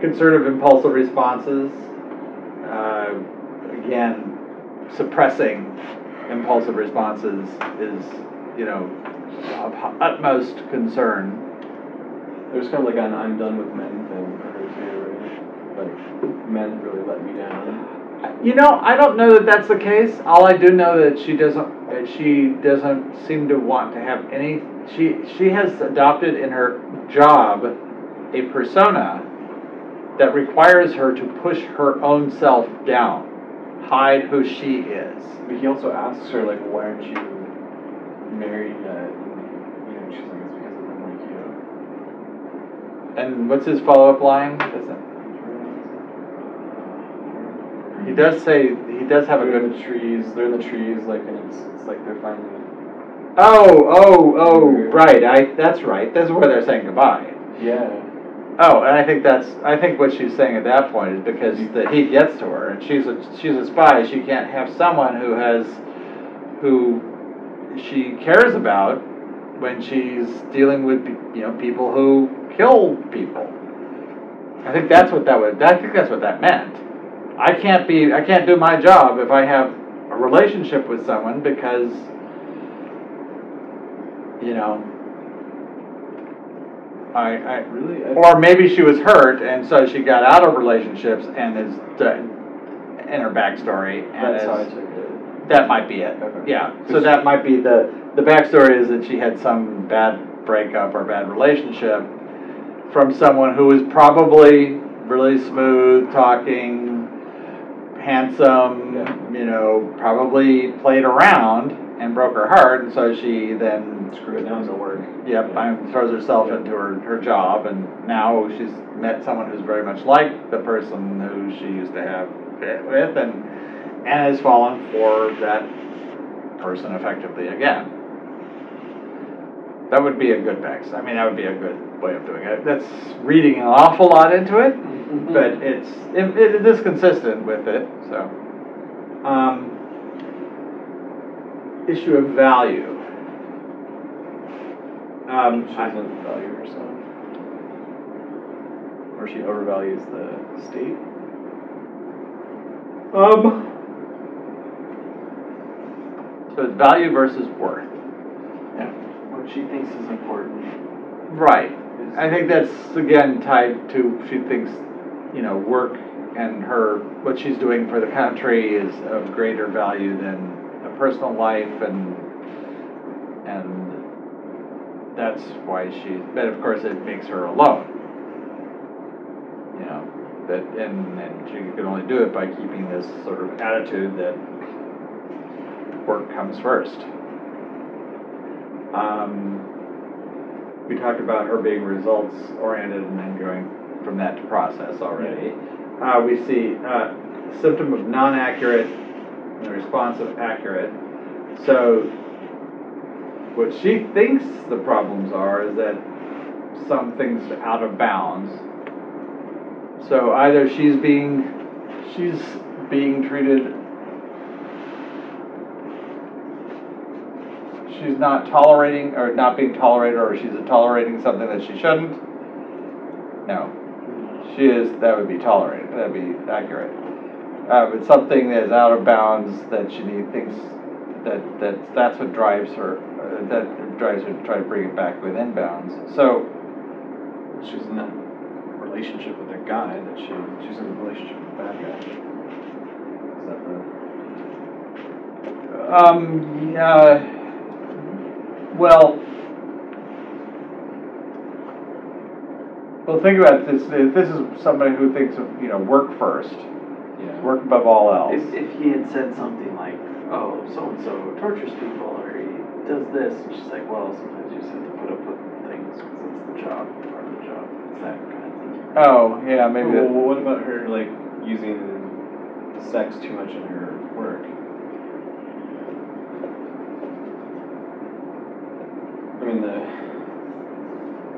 conservative impulsive responses, uh, again, suppressing impulsive responses is, you know, of utmost concern. There's kind of like an I'm done with men thing for her too, right? Like, men really let me down. You know, I don't know that that's the case. All I do know that she doesn't, that she doesn't seem to want to have any, she, she has adopted in her job a persona that requires her to push her own self down, hide who she is. But he also asks her like, why aren't you married yet? And, you know, she's like, it's because of them like you. And what's his follow-up line? Isn't- He does say, he does have a They're good, the trees. They're in the trees, like, and it's it's like they're finally. Oh, oh, oh, right, I, that's right, that's where they're saying goodbye. Yeah. Oh, and I think that's, I think what she's saying at that point is because the heat gets to her, and she's a, she's a spy, she can't have someone who has, who she cares about when she's dealing with, you know, people who kill people. I think that's what that would, I think that's what that meant. I can't be, I can't do my job if I have a relationship with someone because, you know, I, I, Really? I- or maybe she was hurt and so she got out of relationships and is in her backstory and That's how I took it. that might be it. Okay. Yeah, so that might be the, the backstory is that she had some bad breakup or bad relationship from someone who was probably really smooth talking, handsome, Yeah. you know, probably played around and broke her heart and so she then Screw it, now it's at work. Yep, I throws herself into her, her job, and now she's met someone who's very much like the person who she used to have it with, and, and has fallen for that person effectively again. That would be a good back, I mean, that would be a good way of doing it. That's reading an awful lot into it, but it's, it, it is consistent with it, so. Um, issue of value. Um, She I- doesn't value herself. Or she overvalues the state. Um. So it's value versus worth. Yeah. What she thinks is important. Right. is- I think that's again tied to, she thinks, you know, work and her, what she's doing for the country is of greater value than a personal life and, and that's why she, but of course it makes her alone. You know, that, and, and she can only do it by keeping this sort of attitude that work comes first. Um, we talked about her being results oriented and then going from that to process already. Uh, we see, uh, symptom of non-accurate and the response of accurate. So what she thinks the problems are is that some things are out of bounds. So either she's being, she's being treated she's not tolerating or not being tolerated or she's tolerating something that she shouldn't. No. She is, that would be tolerated, that'd be accurate. Uh, but something that is out of bounds that she thinks that, that, that's what drives her, uh, that drives her to try to bring it back within bounds. So, She's in that relationship with a guy that she, she's in a relationship with a bad guy. Is that the? um, yeah, well, well, think about this, if this is somebody who thinks of, you know, work first, Yeah. work above all else. If, if he had said something like, oh, so-and-so tortures people, or he does this, and she's like, well, sometimes you just have to put up with things, because it's the job, part of the job, it's that kind of thing. Oh, yeah, maybe Well, that. what about her like using sex too much in her work? I mean, the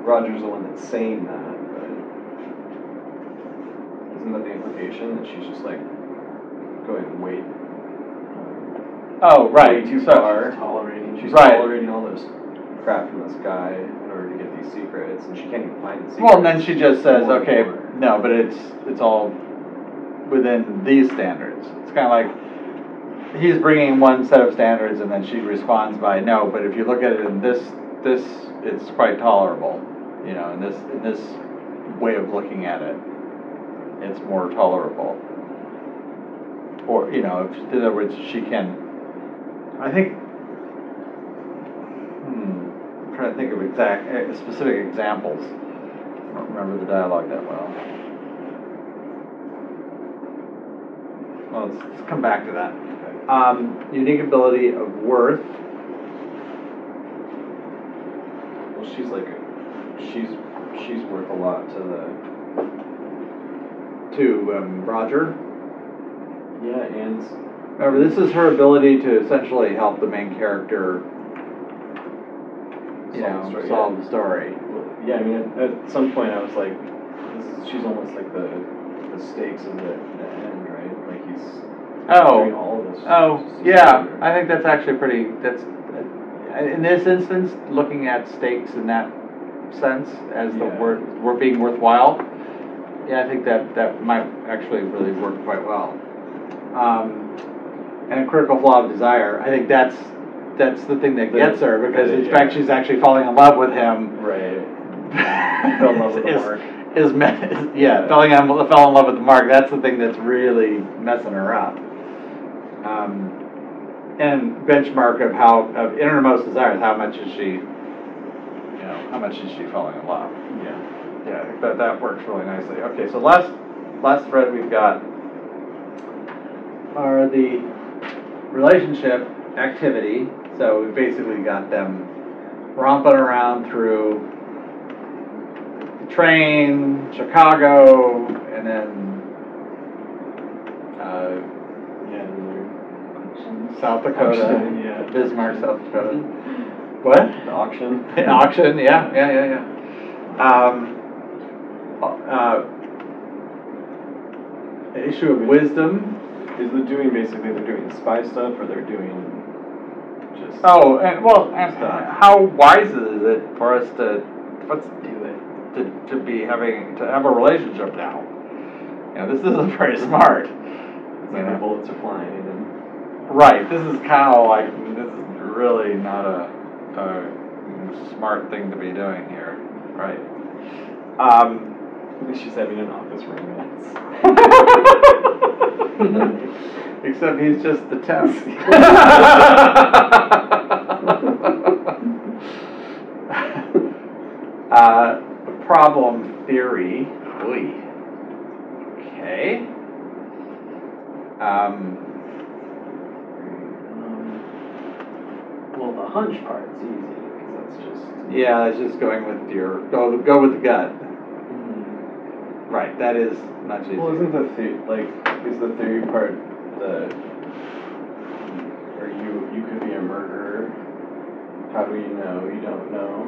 Roger's the one that's saying that, but isn't that the implication that she's just like going way, Oh, right, way too so- far? Tolerating. She's Right. tolerating all this crap from this guy in order to get these secrets, and she can't even find the secrets. Well, and then she just says, More okay, more. no, but it's, it's all within these standards. It's kind of like, he's bringing one set of standards and then she responds by no, but if you look at it in this, this, it's quite tolerable. You know, in this, in this way of looking at it, it's more tolerable. Or, you know, if- in other words, she can, I think, hmm, I'm trying to think of exact, eh, specific examples. I don't remember the dialogue that well. Well, let's, let's come back to that. Um, unique ability of worth, Well, she's like, she's, she's worth a lot to the, to um, Roger. yeah, and Remember, this is her ability to essentially help the main character, you Solve the know, story, solve yeah. the story. Yeah, I mean, at, at some point I was like, this is, she's almost like the, the stakes of the, the end, right? Like he's doing Oh, all of this. oh, yeah. I think that's actually pretty, that's, uh, in this instance, looking at stakes in that sense, as the Yeah. word, we're being worthwhile, yeah, I think that, that might actually really work quite well. Um, and a critical flaw of desire, I think that's, that's the thing that gets her, because in fact, she's actually falling in love with him. Right. Fell in love with the Is- mark. Is, me- yeah, Yeah. falling in, fell in love with the mark, that's the thing that's really messing her up. Um, and benchmark of how, of innermost desires, how much is she, you know, how much is she falling in love? Yeah. Yeah, I think that, that works really nicely. Okay, so last, last thread we've got are the relationship activity. So we basically got them romping around through the train, Chicago, and then, uh, Yeah, South Dakota, Auction, yeah. Bismarck, South Dakota. What? they're- the auction. Auction, yeah, yeah, yeah, yeah. Um, uh, issue of wisdom. Is the doing basically they're doing spy stuff or they're doing just Oh, and well, and Stuff. how wise is it for us to, let's do it, to, to be having, to have a relationship now? You know, this isn't very smart. it's like the bullets are flying and Right, this is kind of like, this is really not a, a smart thing to be doing here, right? Um, at least she's having an office romance. Except he's just the test. uh, problem theory. Oy. Okay. Um, Um, well, the hunch part's easy because that's just. yeah, that's just going with your go go with the gut. Right, that is much easier. Well, isn't the theory like is the theory part the or you you could be a murderer? How do you know you don't know?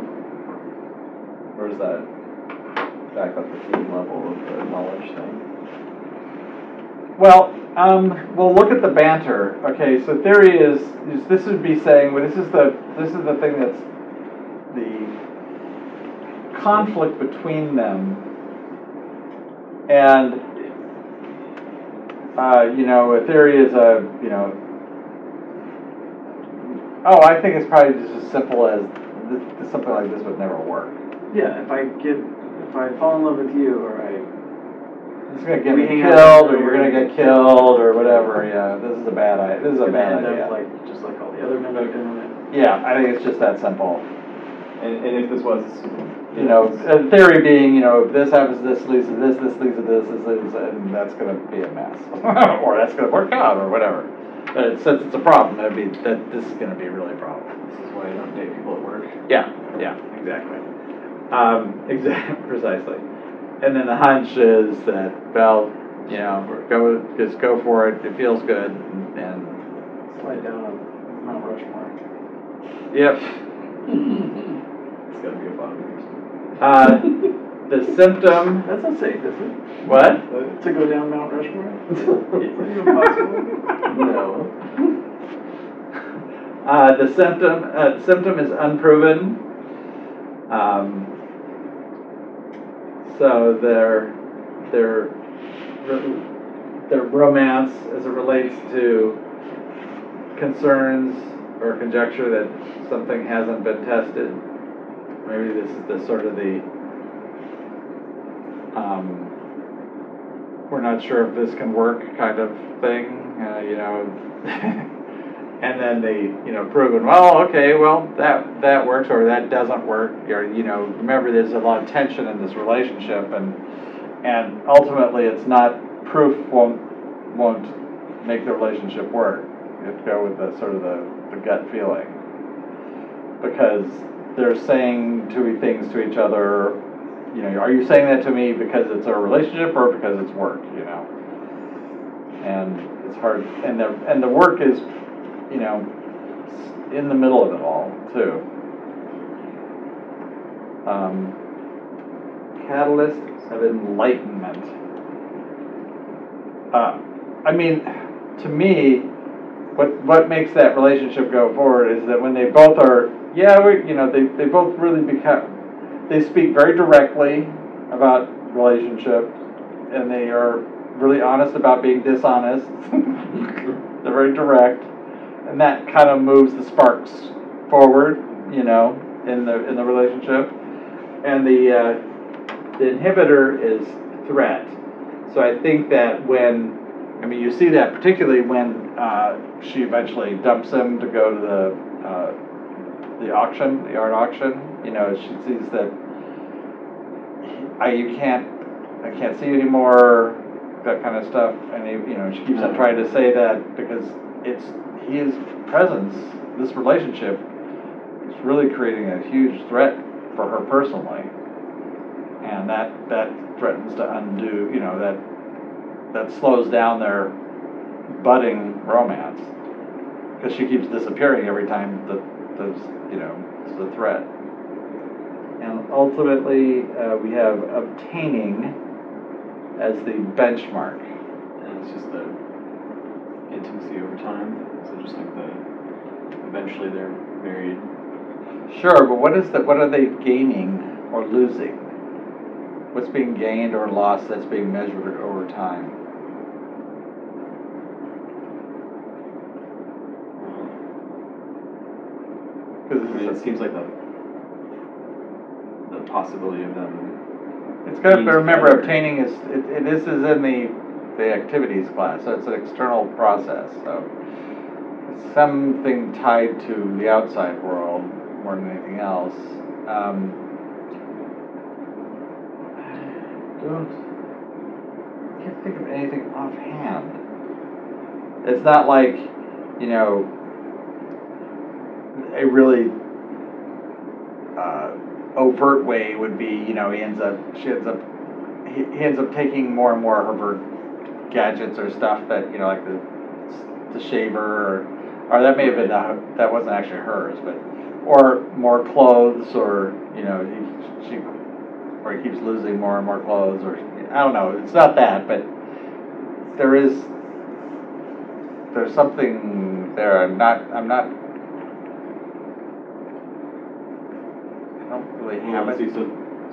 Or is that back up the theme level of the knowledge thing? Well, um, we'll look at the banter. Okay, so theory is, is this would be saying, well, this is the this is the thing that's the conflict between them, and uh, you know, a theory is a you know. Oh, I think it's probably just as simple as this, something like this would never work. Yeah, if I get, if I fall in love with you or I, It's gonna get We me hang out killed, or together, you're gonna get killed, or whatever. Yeah, this is a bad idea. This is a gonna bad end idea. up like, just like all the other men I've been with. Yeah, I think it's just that simple. And, and if this was You know, a theory being, you know, if this happens, this leads to this, this leads to this, this leads, to- and that's gonna be a mess. Or that's gonna work out, or whatever. But it- since it's a problem, it'd be, that this is gonna be really a problem. this is why I don't date people at work. Yeah, yeah, exactly. Um, exactly, precisely. And then the hunch is that, well, you know, go, just go for it, it feels good, and, and, Slide down on Mount Rushmore. yep. It's gotta be a bottom. Uh, the symptom, That's not safe, is it? what? To go down Mount Rushmore? Is that even possible? no. Uh, the symptom, uh, symptom is unproven. Um, so their, their, their romance as it relates to concerns or conjecture that something hasn't been tested. Maybe this is the sort of the, um, we're not sure if this can work kind of thing, uh, you know. And then they, you know, proven, well, okay, well, that, that works or that doesn't work, or, you know, remember, there's a lot of tension in this relationship and, and ultimately, it's not, proof won't, won't make the relationship work. You have to go with the, sort of the, the gut feeling. Because they're saying to things to each other, you know, are you saying that to me because it's a relationship or because it's work, you know? And it's hard, and the, and the work is, you know, in the middle of it all, too. Um, catalysts of enlightenment. Uh, I mean, to me, what, what makes that relationship go forward is that when they both are, yeah, we, you know, they, they both really become, they speak very directly about relationship, and they are really honest about being dishonest. They're very direct, and that kind of moves the sparks forward, you know, in the, in the relationship. And the, uh, the inhibitor is threat. So I think that when, I mean, you see that particularly when uh, she eventually dumps him to go to the uh, the auction, the art auction. You know, she sees that I you can't I can't see anymore, that kind of stuff, and he, you know she keeps on trying to say that because it's his presence, this relationship, is really creating a huge threat for her personally, and that that threatens to undo, you know, that that slows down their budding romance. Because she keeps disappearing every time that there's, you know, it's a threat. And ultimately, uh, we have obtaining as the benchmark. And it's just the intimacy over time. So just like the eventually they're married. Sure, but what is the, what are they gaining or losing? What's being gained or lost that's being measured over time? I mean, it seems like the the possibility of them. It's good, being but remember, together. obtaining is, it, it, this is in the, the activities class, so it's an external process, so. it's Something tied to the outside world more than anything else. Um, Don't, can't think of anything offhand. It's not like, you know, a really uh, overt way would be, you know, he ends up, she ends up, he, he ends up taking more and more of her gadgets or stuff that, you know, like the, the shaver or, or that may have been, the- that wasn't actually hers, but, or more clothes or, you know, he, she, or he keeps losing more and more clothes or, I don't know, it's not that, but there is, there's something there, I'm not, I'm not, I don't really Well, have it. so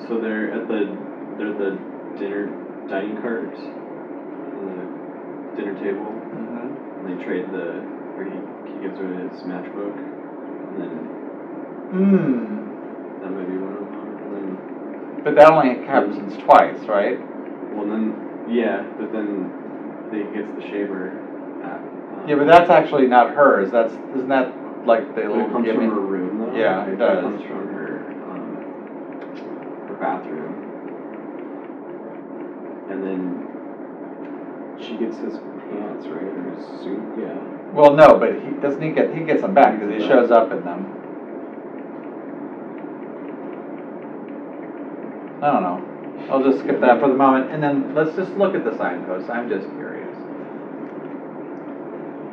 so they're at the they're at the dinner dining cart, the dinner table, Mhm. and they trade the where he, he gives her his matchbook, and then Hmm, that might be one of them, but that only happens twice, right? well then yeah, but then he gets the shaver. At, um, Yeah, but that's actually not hers, that's, isn't that like the But little it comes gimmick? from her room though. Yeah, it does. comes from her um, her bathroom, and then she gets his pants right or his suit. Yeah. Well, no, but he, doesn't he get, he gets them back because he shows up in them. I don't know, I'll just skip that for the moment, and then let's just look at the signposts, I'm just curious.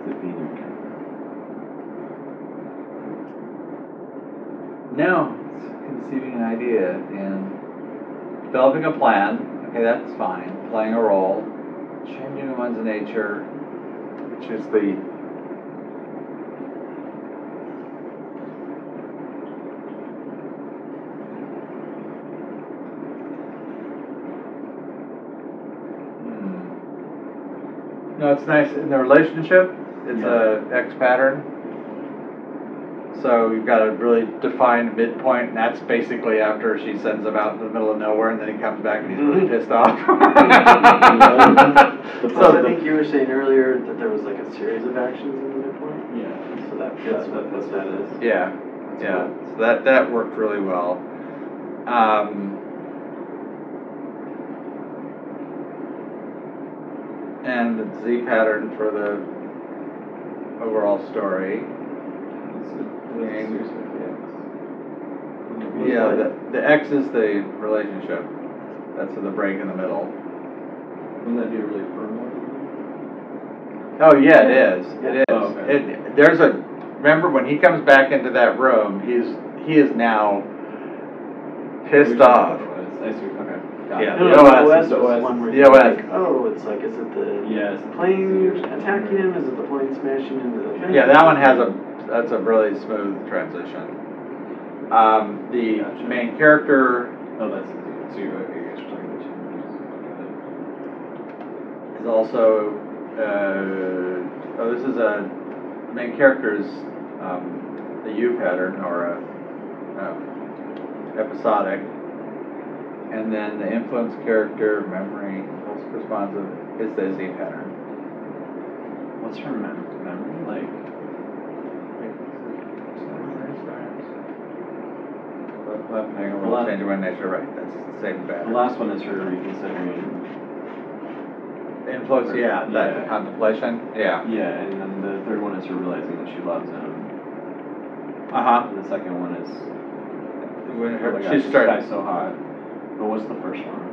The No, conceiving an idea and developing a plan, okay, that's fine, playing a role, changing one's nature, which is the Hmm. No, it's nice in the relationship, it's a X pattern. So you've got a really defined midpoint, and that's basically after she sends him out in the middle of nowhere, and then he comes back and he's really pissed off. So plus, I think you were saying earlier that there was like a series of actions in the midpoint, Yeah. so that fits with what that is. Yeah, yeah, so that, that worked really well. Um, and the Z pattern for the overall story. Yeah, the, the X is the relationship. That's the break in the middle. Wouldn't that be a really firm one? Oh, yeah, it is, it oh, is. Oh, okay. It, there's a, remember when he comes back into that room, he's, he is now pissed off. I see, okay. Got Yeah. No, the the OS OS the OS. one where The OS. like, oh, it's like, is it the Yes. plane attacking him? Is it the plane smashing into the thing? Yeah, that one has a, that's a really smooth transition. Um, the Gotcha. main character Oh, that's, so you, okay, you guys are talking about two. is also, uh, oh, this is a, main character is, um, the U pattern or a, um, episodic. And then the influence character, memory, impulse responsive, is the Z pattern. What's her mem- memory like? Left triangle The will last- change one nature, right, that's the same The pattern. last one is her reconsidering. Influence, yeah, that Yeah. contemplation, yeah. Yeah, and then the third one is her realizing that she loves him. Uh-huh. And the second one is, When oh her, my gosh, she this started, guy's so hot. But what's the first one?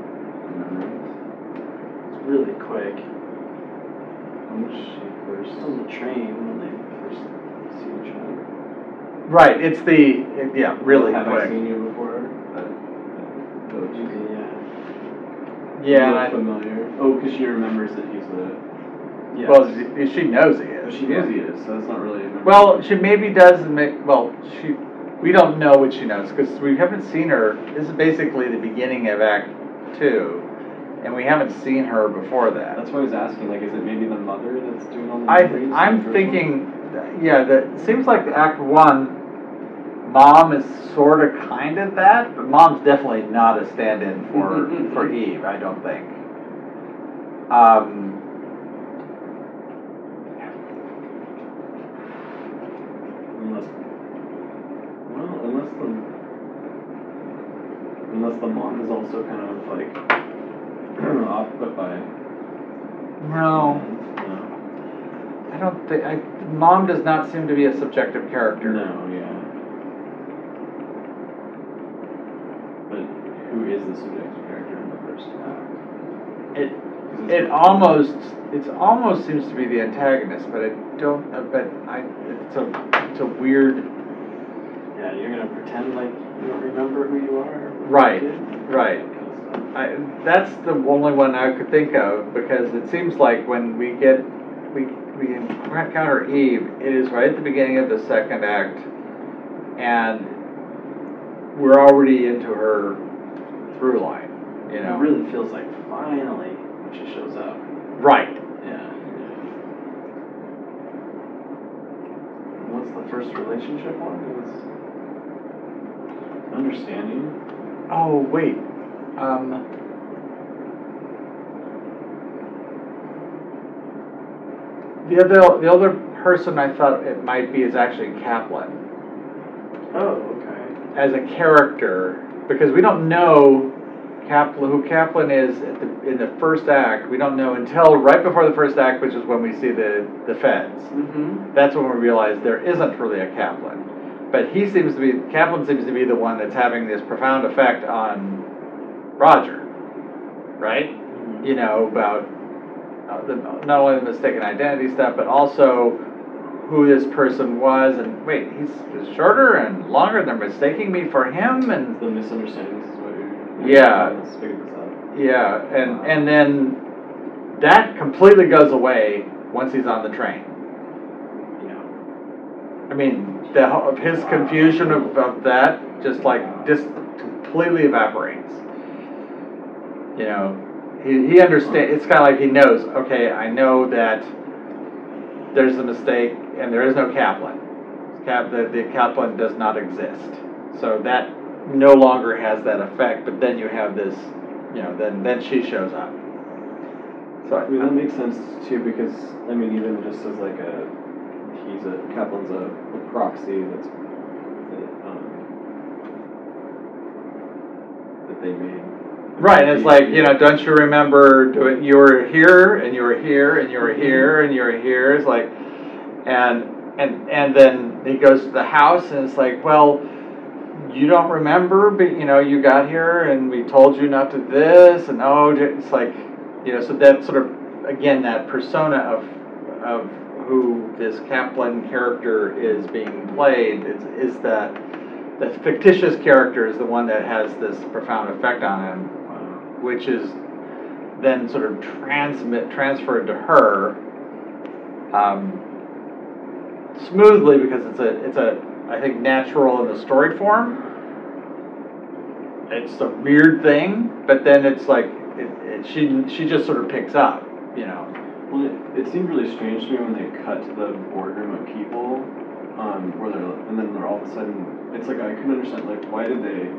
Remember? It's really quick. When was she first? On the train when they first see each other. Right, it's the, it- yeah, really Have I quick. seen you before? That- that- Yeah. Yeah, You and look familiar. Oh, because she remembers that he's the. Yes. well, she- she knows he But is. Oh, she yeah. knows he is, so that's not really. a memory. Well, she maybe does make, well, she, we don't know what she knows, because we haven't seen her, this is basically the beginning of Act Two, and we haven't seen her before that. That's why I was asking, like, is it maybe the mother that's doing all the I, memories in the I'm first one? thinking, yeah, that, seems like Act One, Mom is sorta kinda that, but Mom's definitely not a stand-in for, for Eve, I don't think. Um, Unless, well, unless the, unless the mom is also kind of like off put by. no, No. I don't think, I, Mom does not seem to be a subjective character. No, yeah. But who is the subjective character in the first act? It, 'Cause it's it almost, it's almost seems to be the antagonist, but I don't, uh, but I, it's a, it's a weird, Yeah, you're gonna pretend like you don't remember who you are. Right, Kid? right. I, that's the only one I could think of, because it seems like when we get, we, we encounter Eve, it is right at the beginning of the second act, and we're already into her through line, you It really feels like finally when she shows up. Right. Yeah. What's the first relationship one? It was Understanding. Oh, wait, um. The other, the other person I thought it might be is actually Kaplan. oh okay. as a character because we don't know Kaplan, who Kaplan is at the, in the first act. We don't know until right before the first act, which is when we see the, the feds. Mm-hmm. That's when we realize there isn't really a Kaplan. But he seems to be, Kaplan seems to be the one that's having this profound effect on Roger, right? You know, about uh, the, not only the mistaken identity stuff, but also who this person was. And wait, he's, shorter and longer. They're mistaking me for him, and The misunderstandings is what you're. Yeah. Let's figure this out. yeah, and and then that completely goes away once he's on the train. Yeah. I mean, the of his confusion of, of that just like just completely evaporates. You know, he he understands. It's kind of like he knows. Okay, I know that there's a mistake and there is no Kaplan. Cap, the, the Kaplan does not exist. So that no longer has that effect, but then you have this, you know, then, then she shows up. So I mean, that makes sense too, because, I mean, even just as like a, he's a, Kaplan's a a proxy that's, that, um, that they made. Right, and it's like, you know, don't you remember doing, you were here, and you were here, and you were here, and you were here, it's like, and, and, and then he goes to the house, and it's like, well, you don't remember, but, you know, you got here, and we told you not to this, and oh, it's like, you know, so that sort of, again, that persona of, of who this Kaplan character is being played, is, is that, the fictitious character is the one that has this profound effect on him, which is then sort of transmit transferred to her um, smoothly because it's a it's a I think natural in the story form. It's a weird thing, but then it's like it, it, she she just sort of picks up, you know. Well, it, it seemed really strange to me when they cut to the boardroom of people, um, where they're, and then they're all of a sudden, it's like, I couldn't understand, like, why did they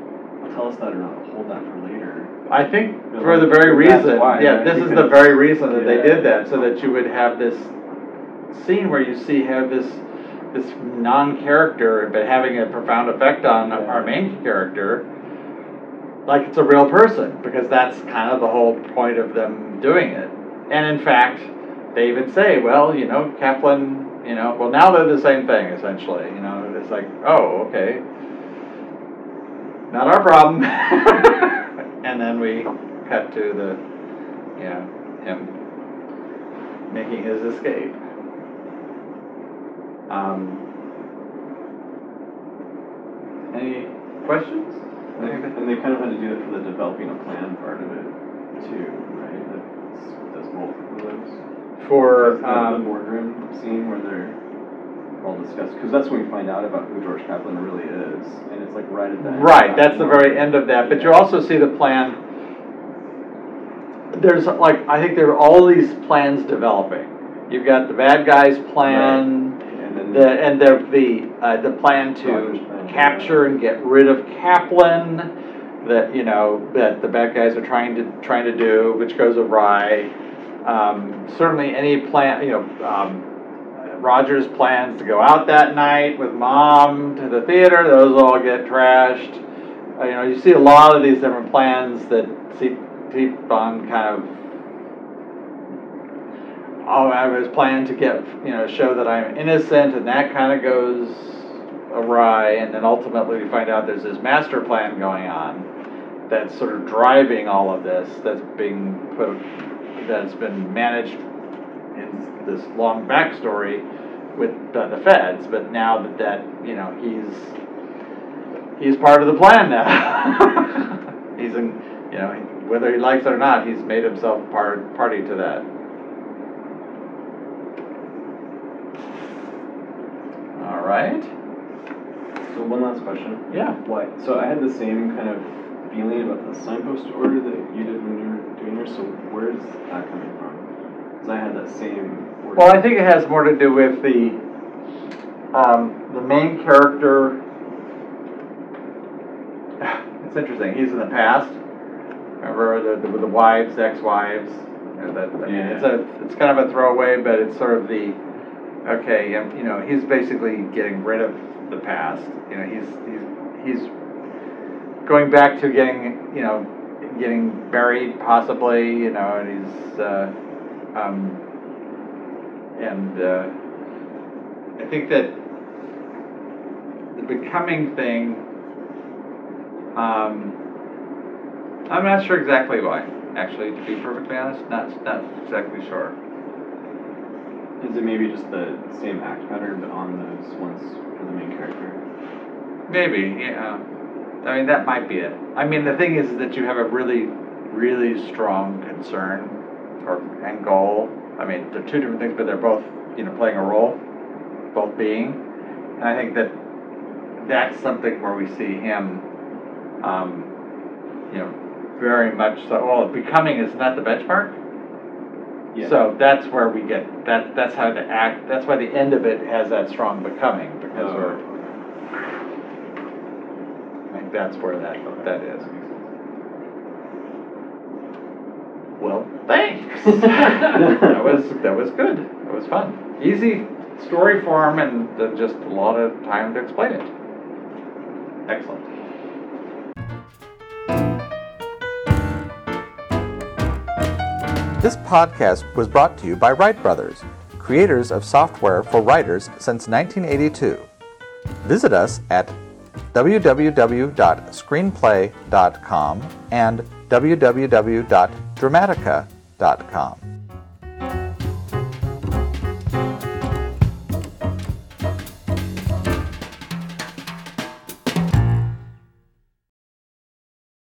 tell us that or not hold that for later? I think for the very reason, why, yeah, right? this is the very reason that they did that, so that you would have this scene where you see have this this non-character but having a profound effect on Yeah. our main character, like it's a real person, because that's kind of the whole point of them doing it. And in fact, they even say, well, you know, Kaplan, you know, well now they're the same thing essentially. You know, it's like, oh, okay, not our problem. and then we cut to the, you know, him making his escape. Um, any questions? And they, and they kind of had to do it for the developing a plan part of it too, right? That's, that's both of those. For, The- The um, boardroom scene where they're all discussed, because that's when we find out about who George Kaplan really is, and it's like right at of right, that that's the very end of that, but you also see the plan. There's like, I think there are all these plans developing. You've got the bad guy's plan, And then. The, and the, the, uh, the plan Rogers to plan, capture and get rid of Kaplan, that, you know, that the bad guys are trying to, trying to do, which goes awry. Um, certainly any plan, you know, um, Rogers plans to go out that night with mom to the theater, those all get trashed. Uh, you know, you see a lot of these different plans that keep, keep on kind of oh, I was planning to get, you know, show that I'm innocent, and that kind of goes awry, and then ultimately we find out there's this master plan going on that's sort of driving all of this, that's being put, that's been managed in this long backstory with uh, the feds, but now that that, you know, he's, he's part of the plan now. he's in, you know, whether he likes it or not, he's made himself part, party to that. All right. So one last question. Yeah. Why, so I had the same kind of feeling about the signpost order that you did when you were doing yours, so where's that coming from? Because I had that same. order. Well, I think it has more to do with the um, the main character. It's interesting. He's in the past. Remember the, the the wives, ex-wives. You know, that I mean, it's a it's kind of a throwaway, but it's sort of the okay. um, You know, he's basically getting rid of the past. You know, he's he's he's going back to getting you know getting buried possibly. You know, and he's. Uh, um, and uh, I think that the becoming thing, um, I'm not sure exactly why. Actually, to be perfectly honest, not not exactly sure. Is it maybe just the same act pattern, but on those ones for the main character? Maybe, yeah. I mean, that might be it. I mean, the thing is that you have a really, really strong concern or and goal. I mean, they're two different things, but they're both, you know, playing a role, both being. And I think that that's something where we see him, um, you know, very much so. Well, becoming is not the benchmark. Yeah. So that's where we get, that, that's how the act, that's why the end of it has that strong becoming, because Oh. we're, I think that's where that, that is. Well, thanks. That was, that was good. That was fun. Easy story form and uh, just a lot of time to explain it. Excellent. This podcast was brought to you by Write Brothers, creators of software for writers since 1982. Visit us at www.screenplay.com and www.dramatica.com.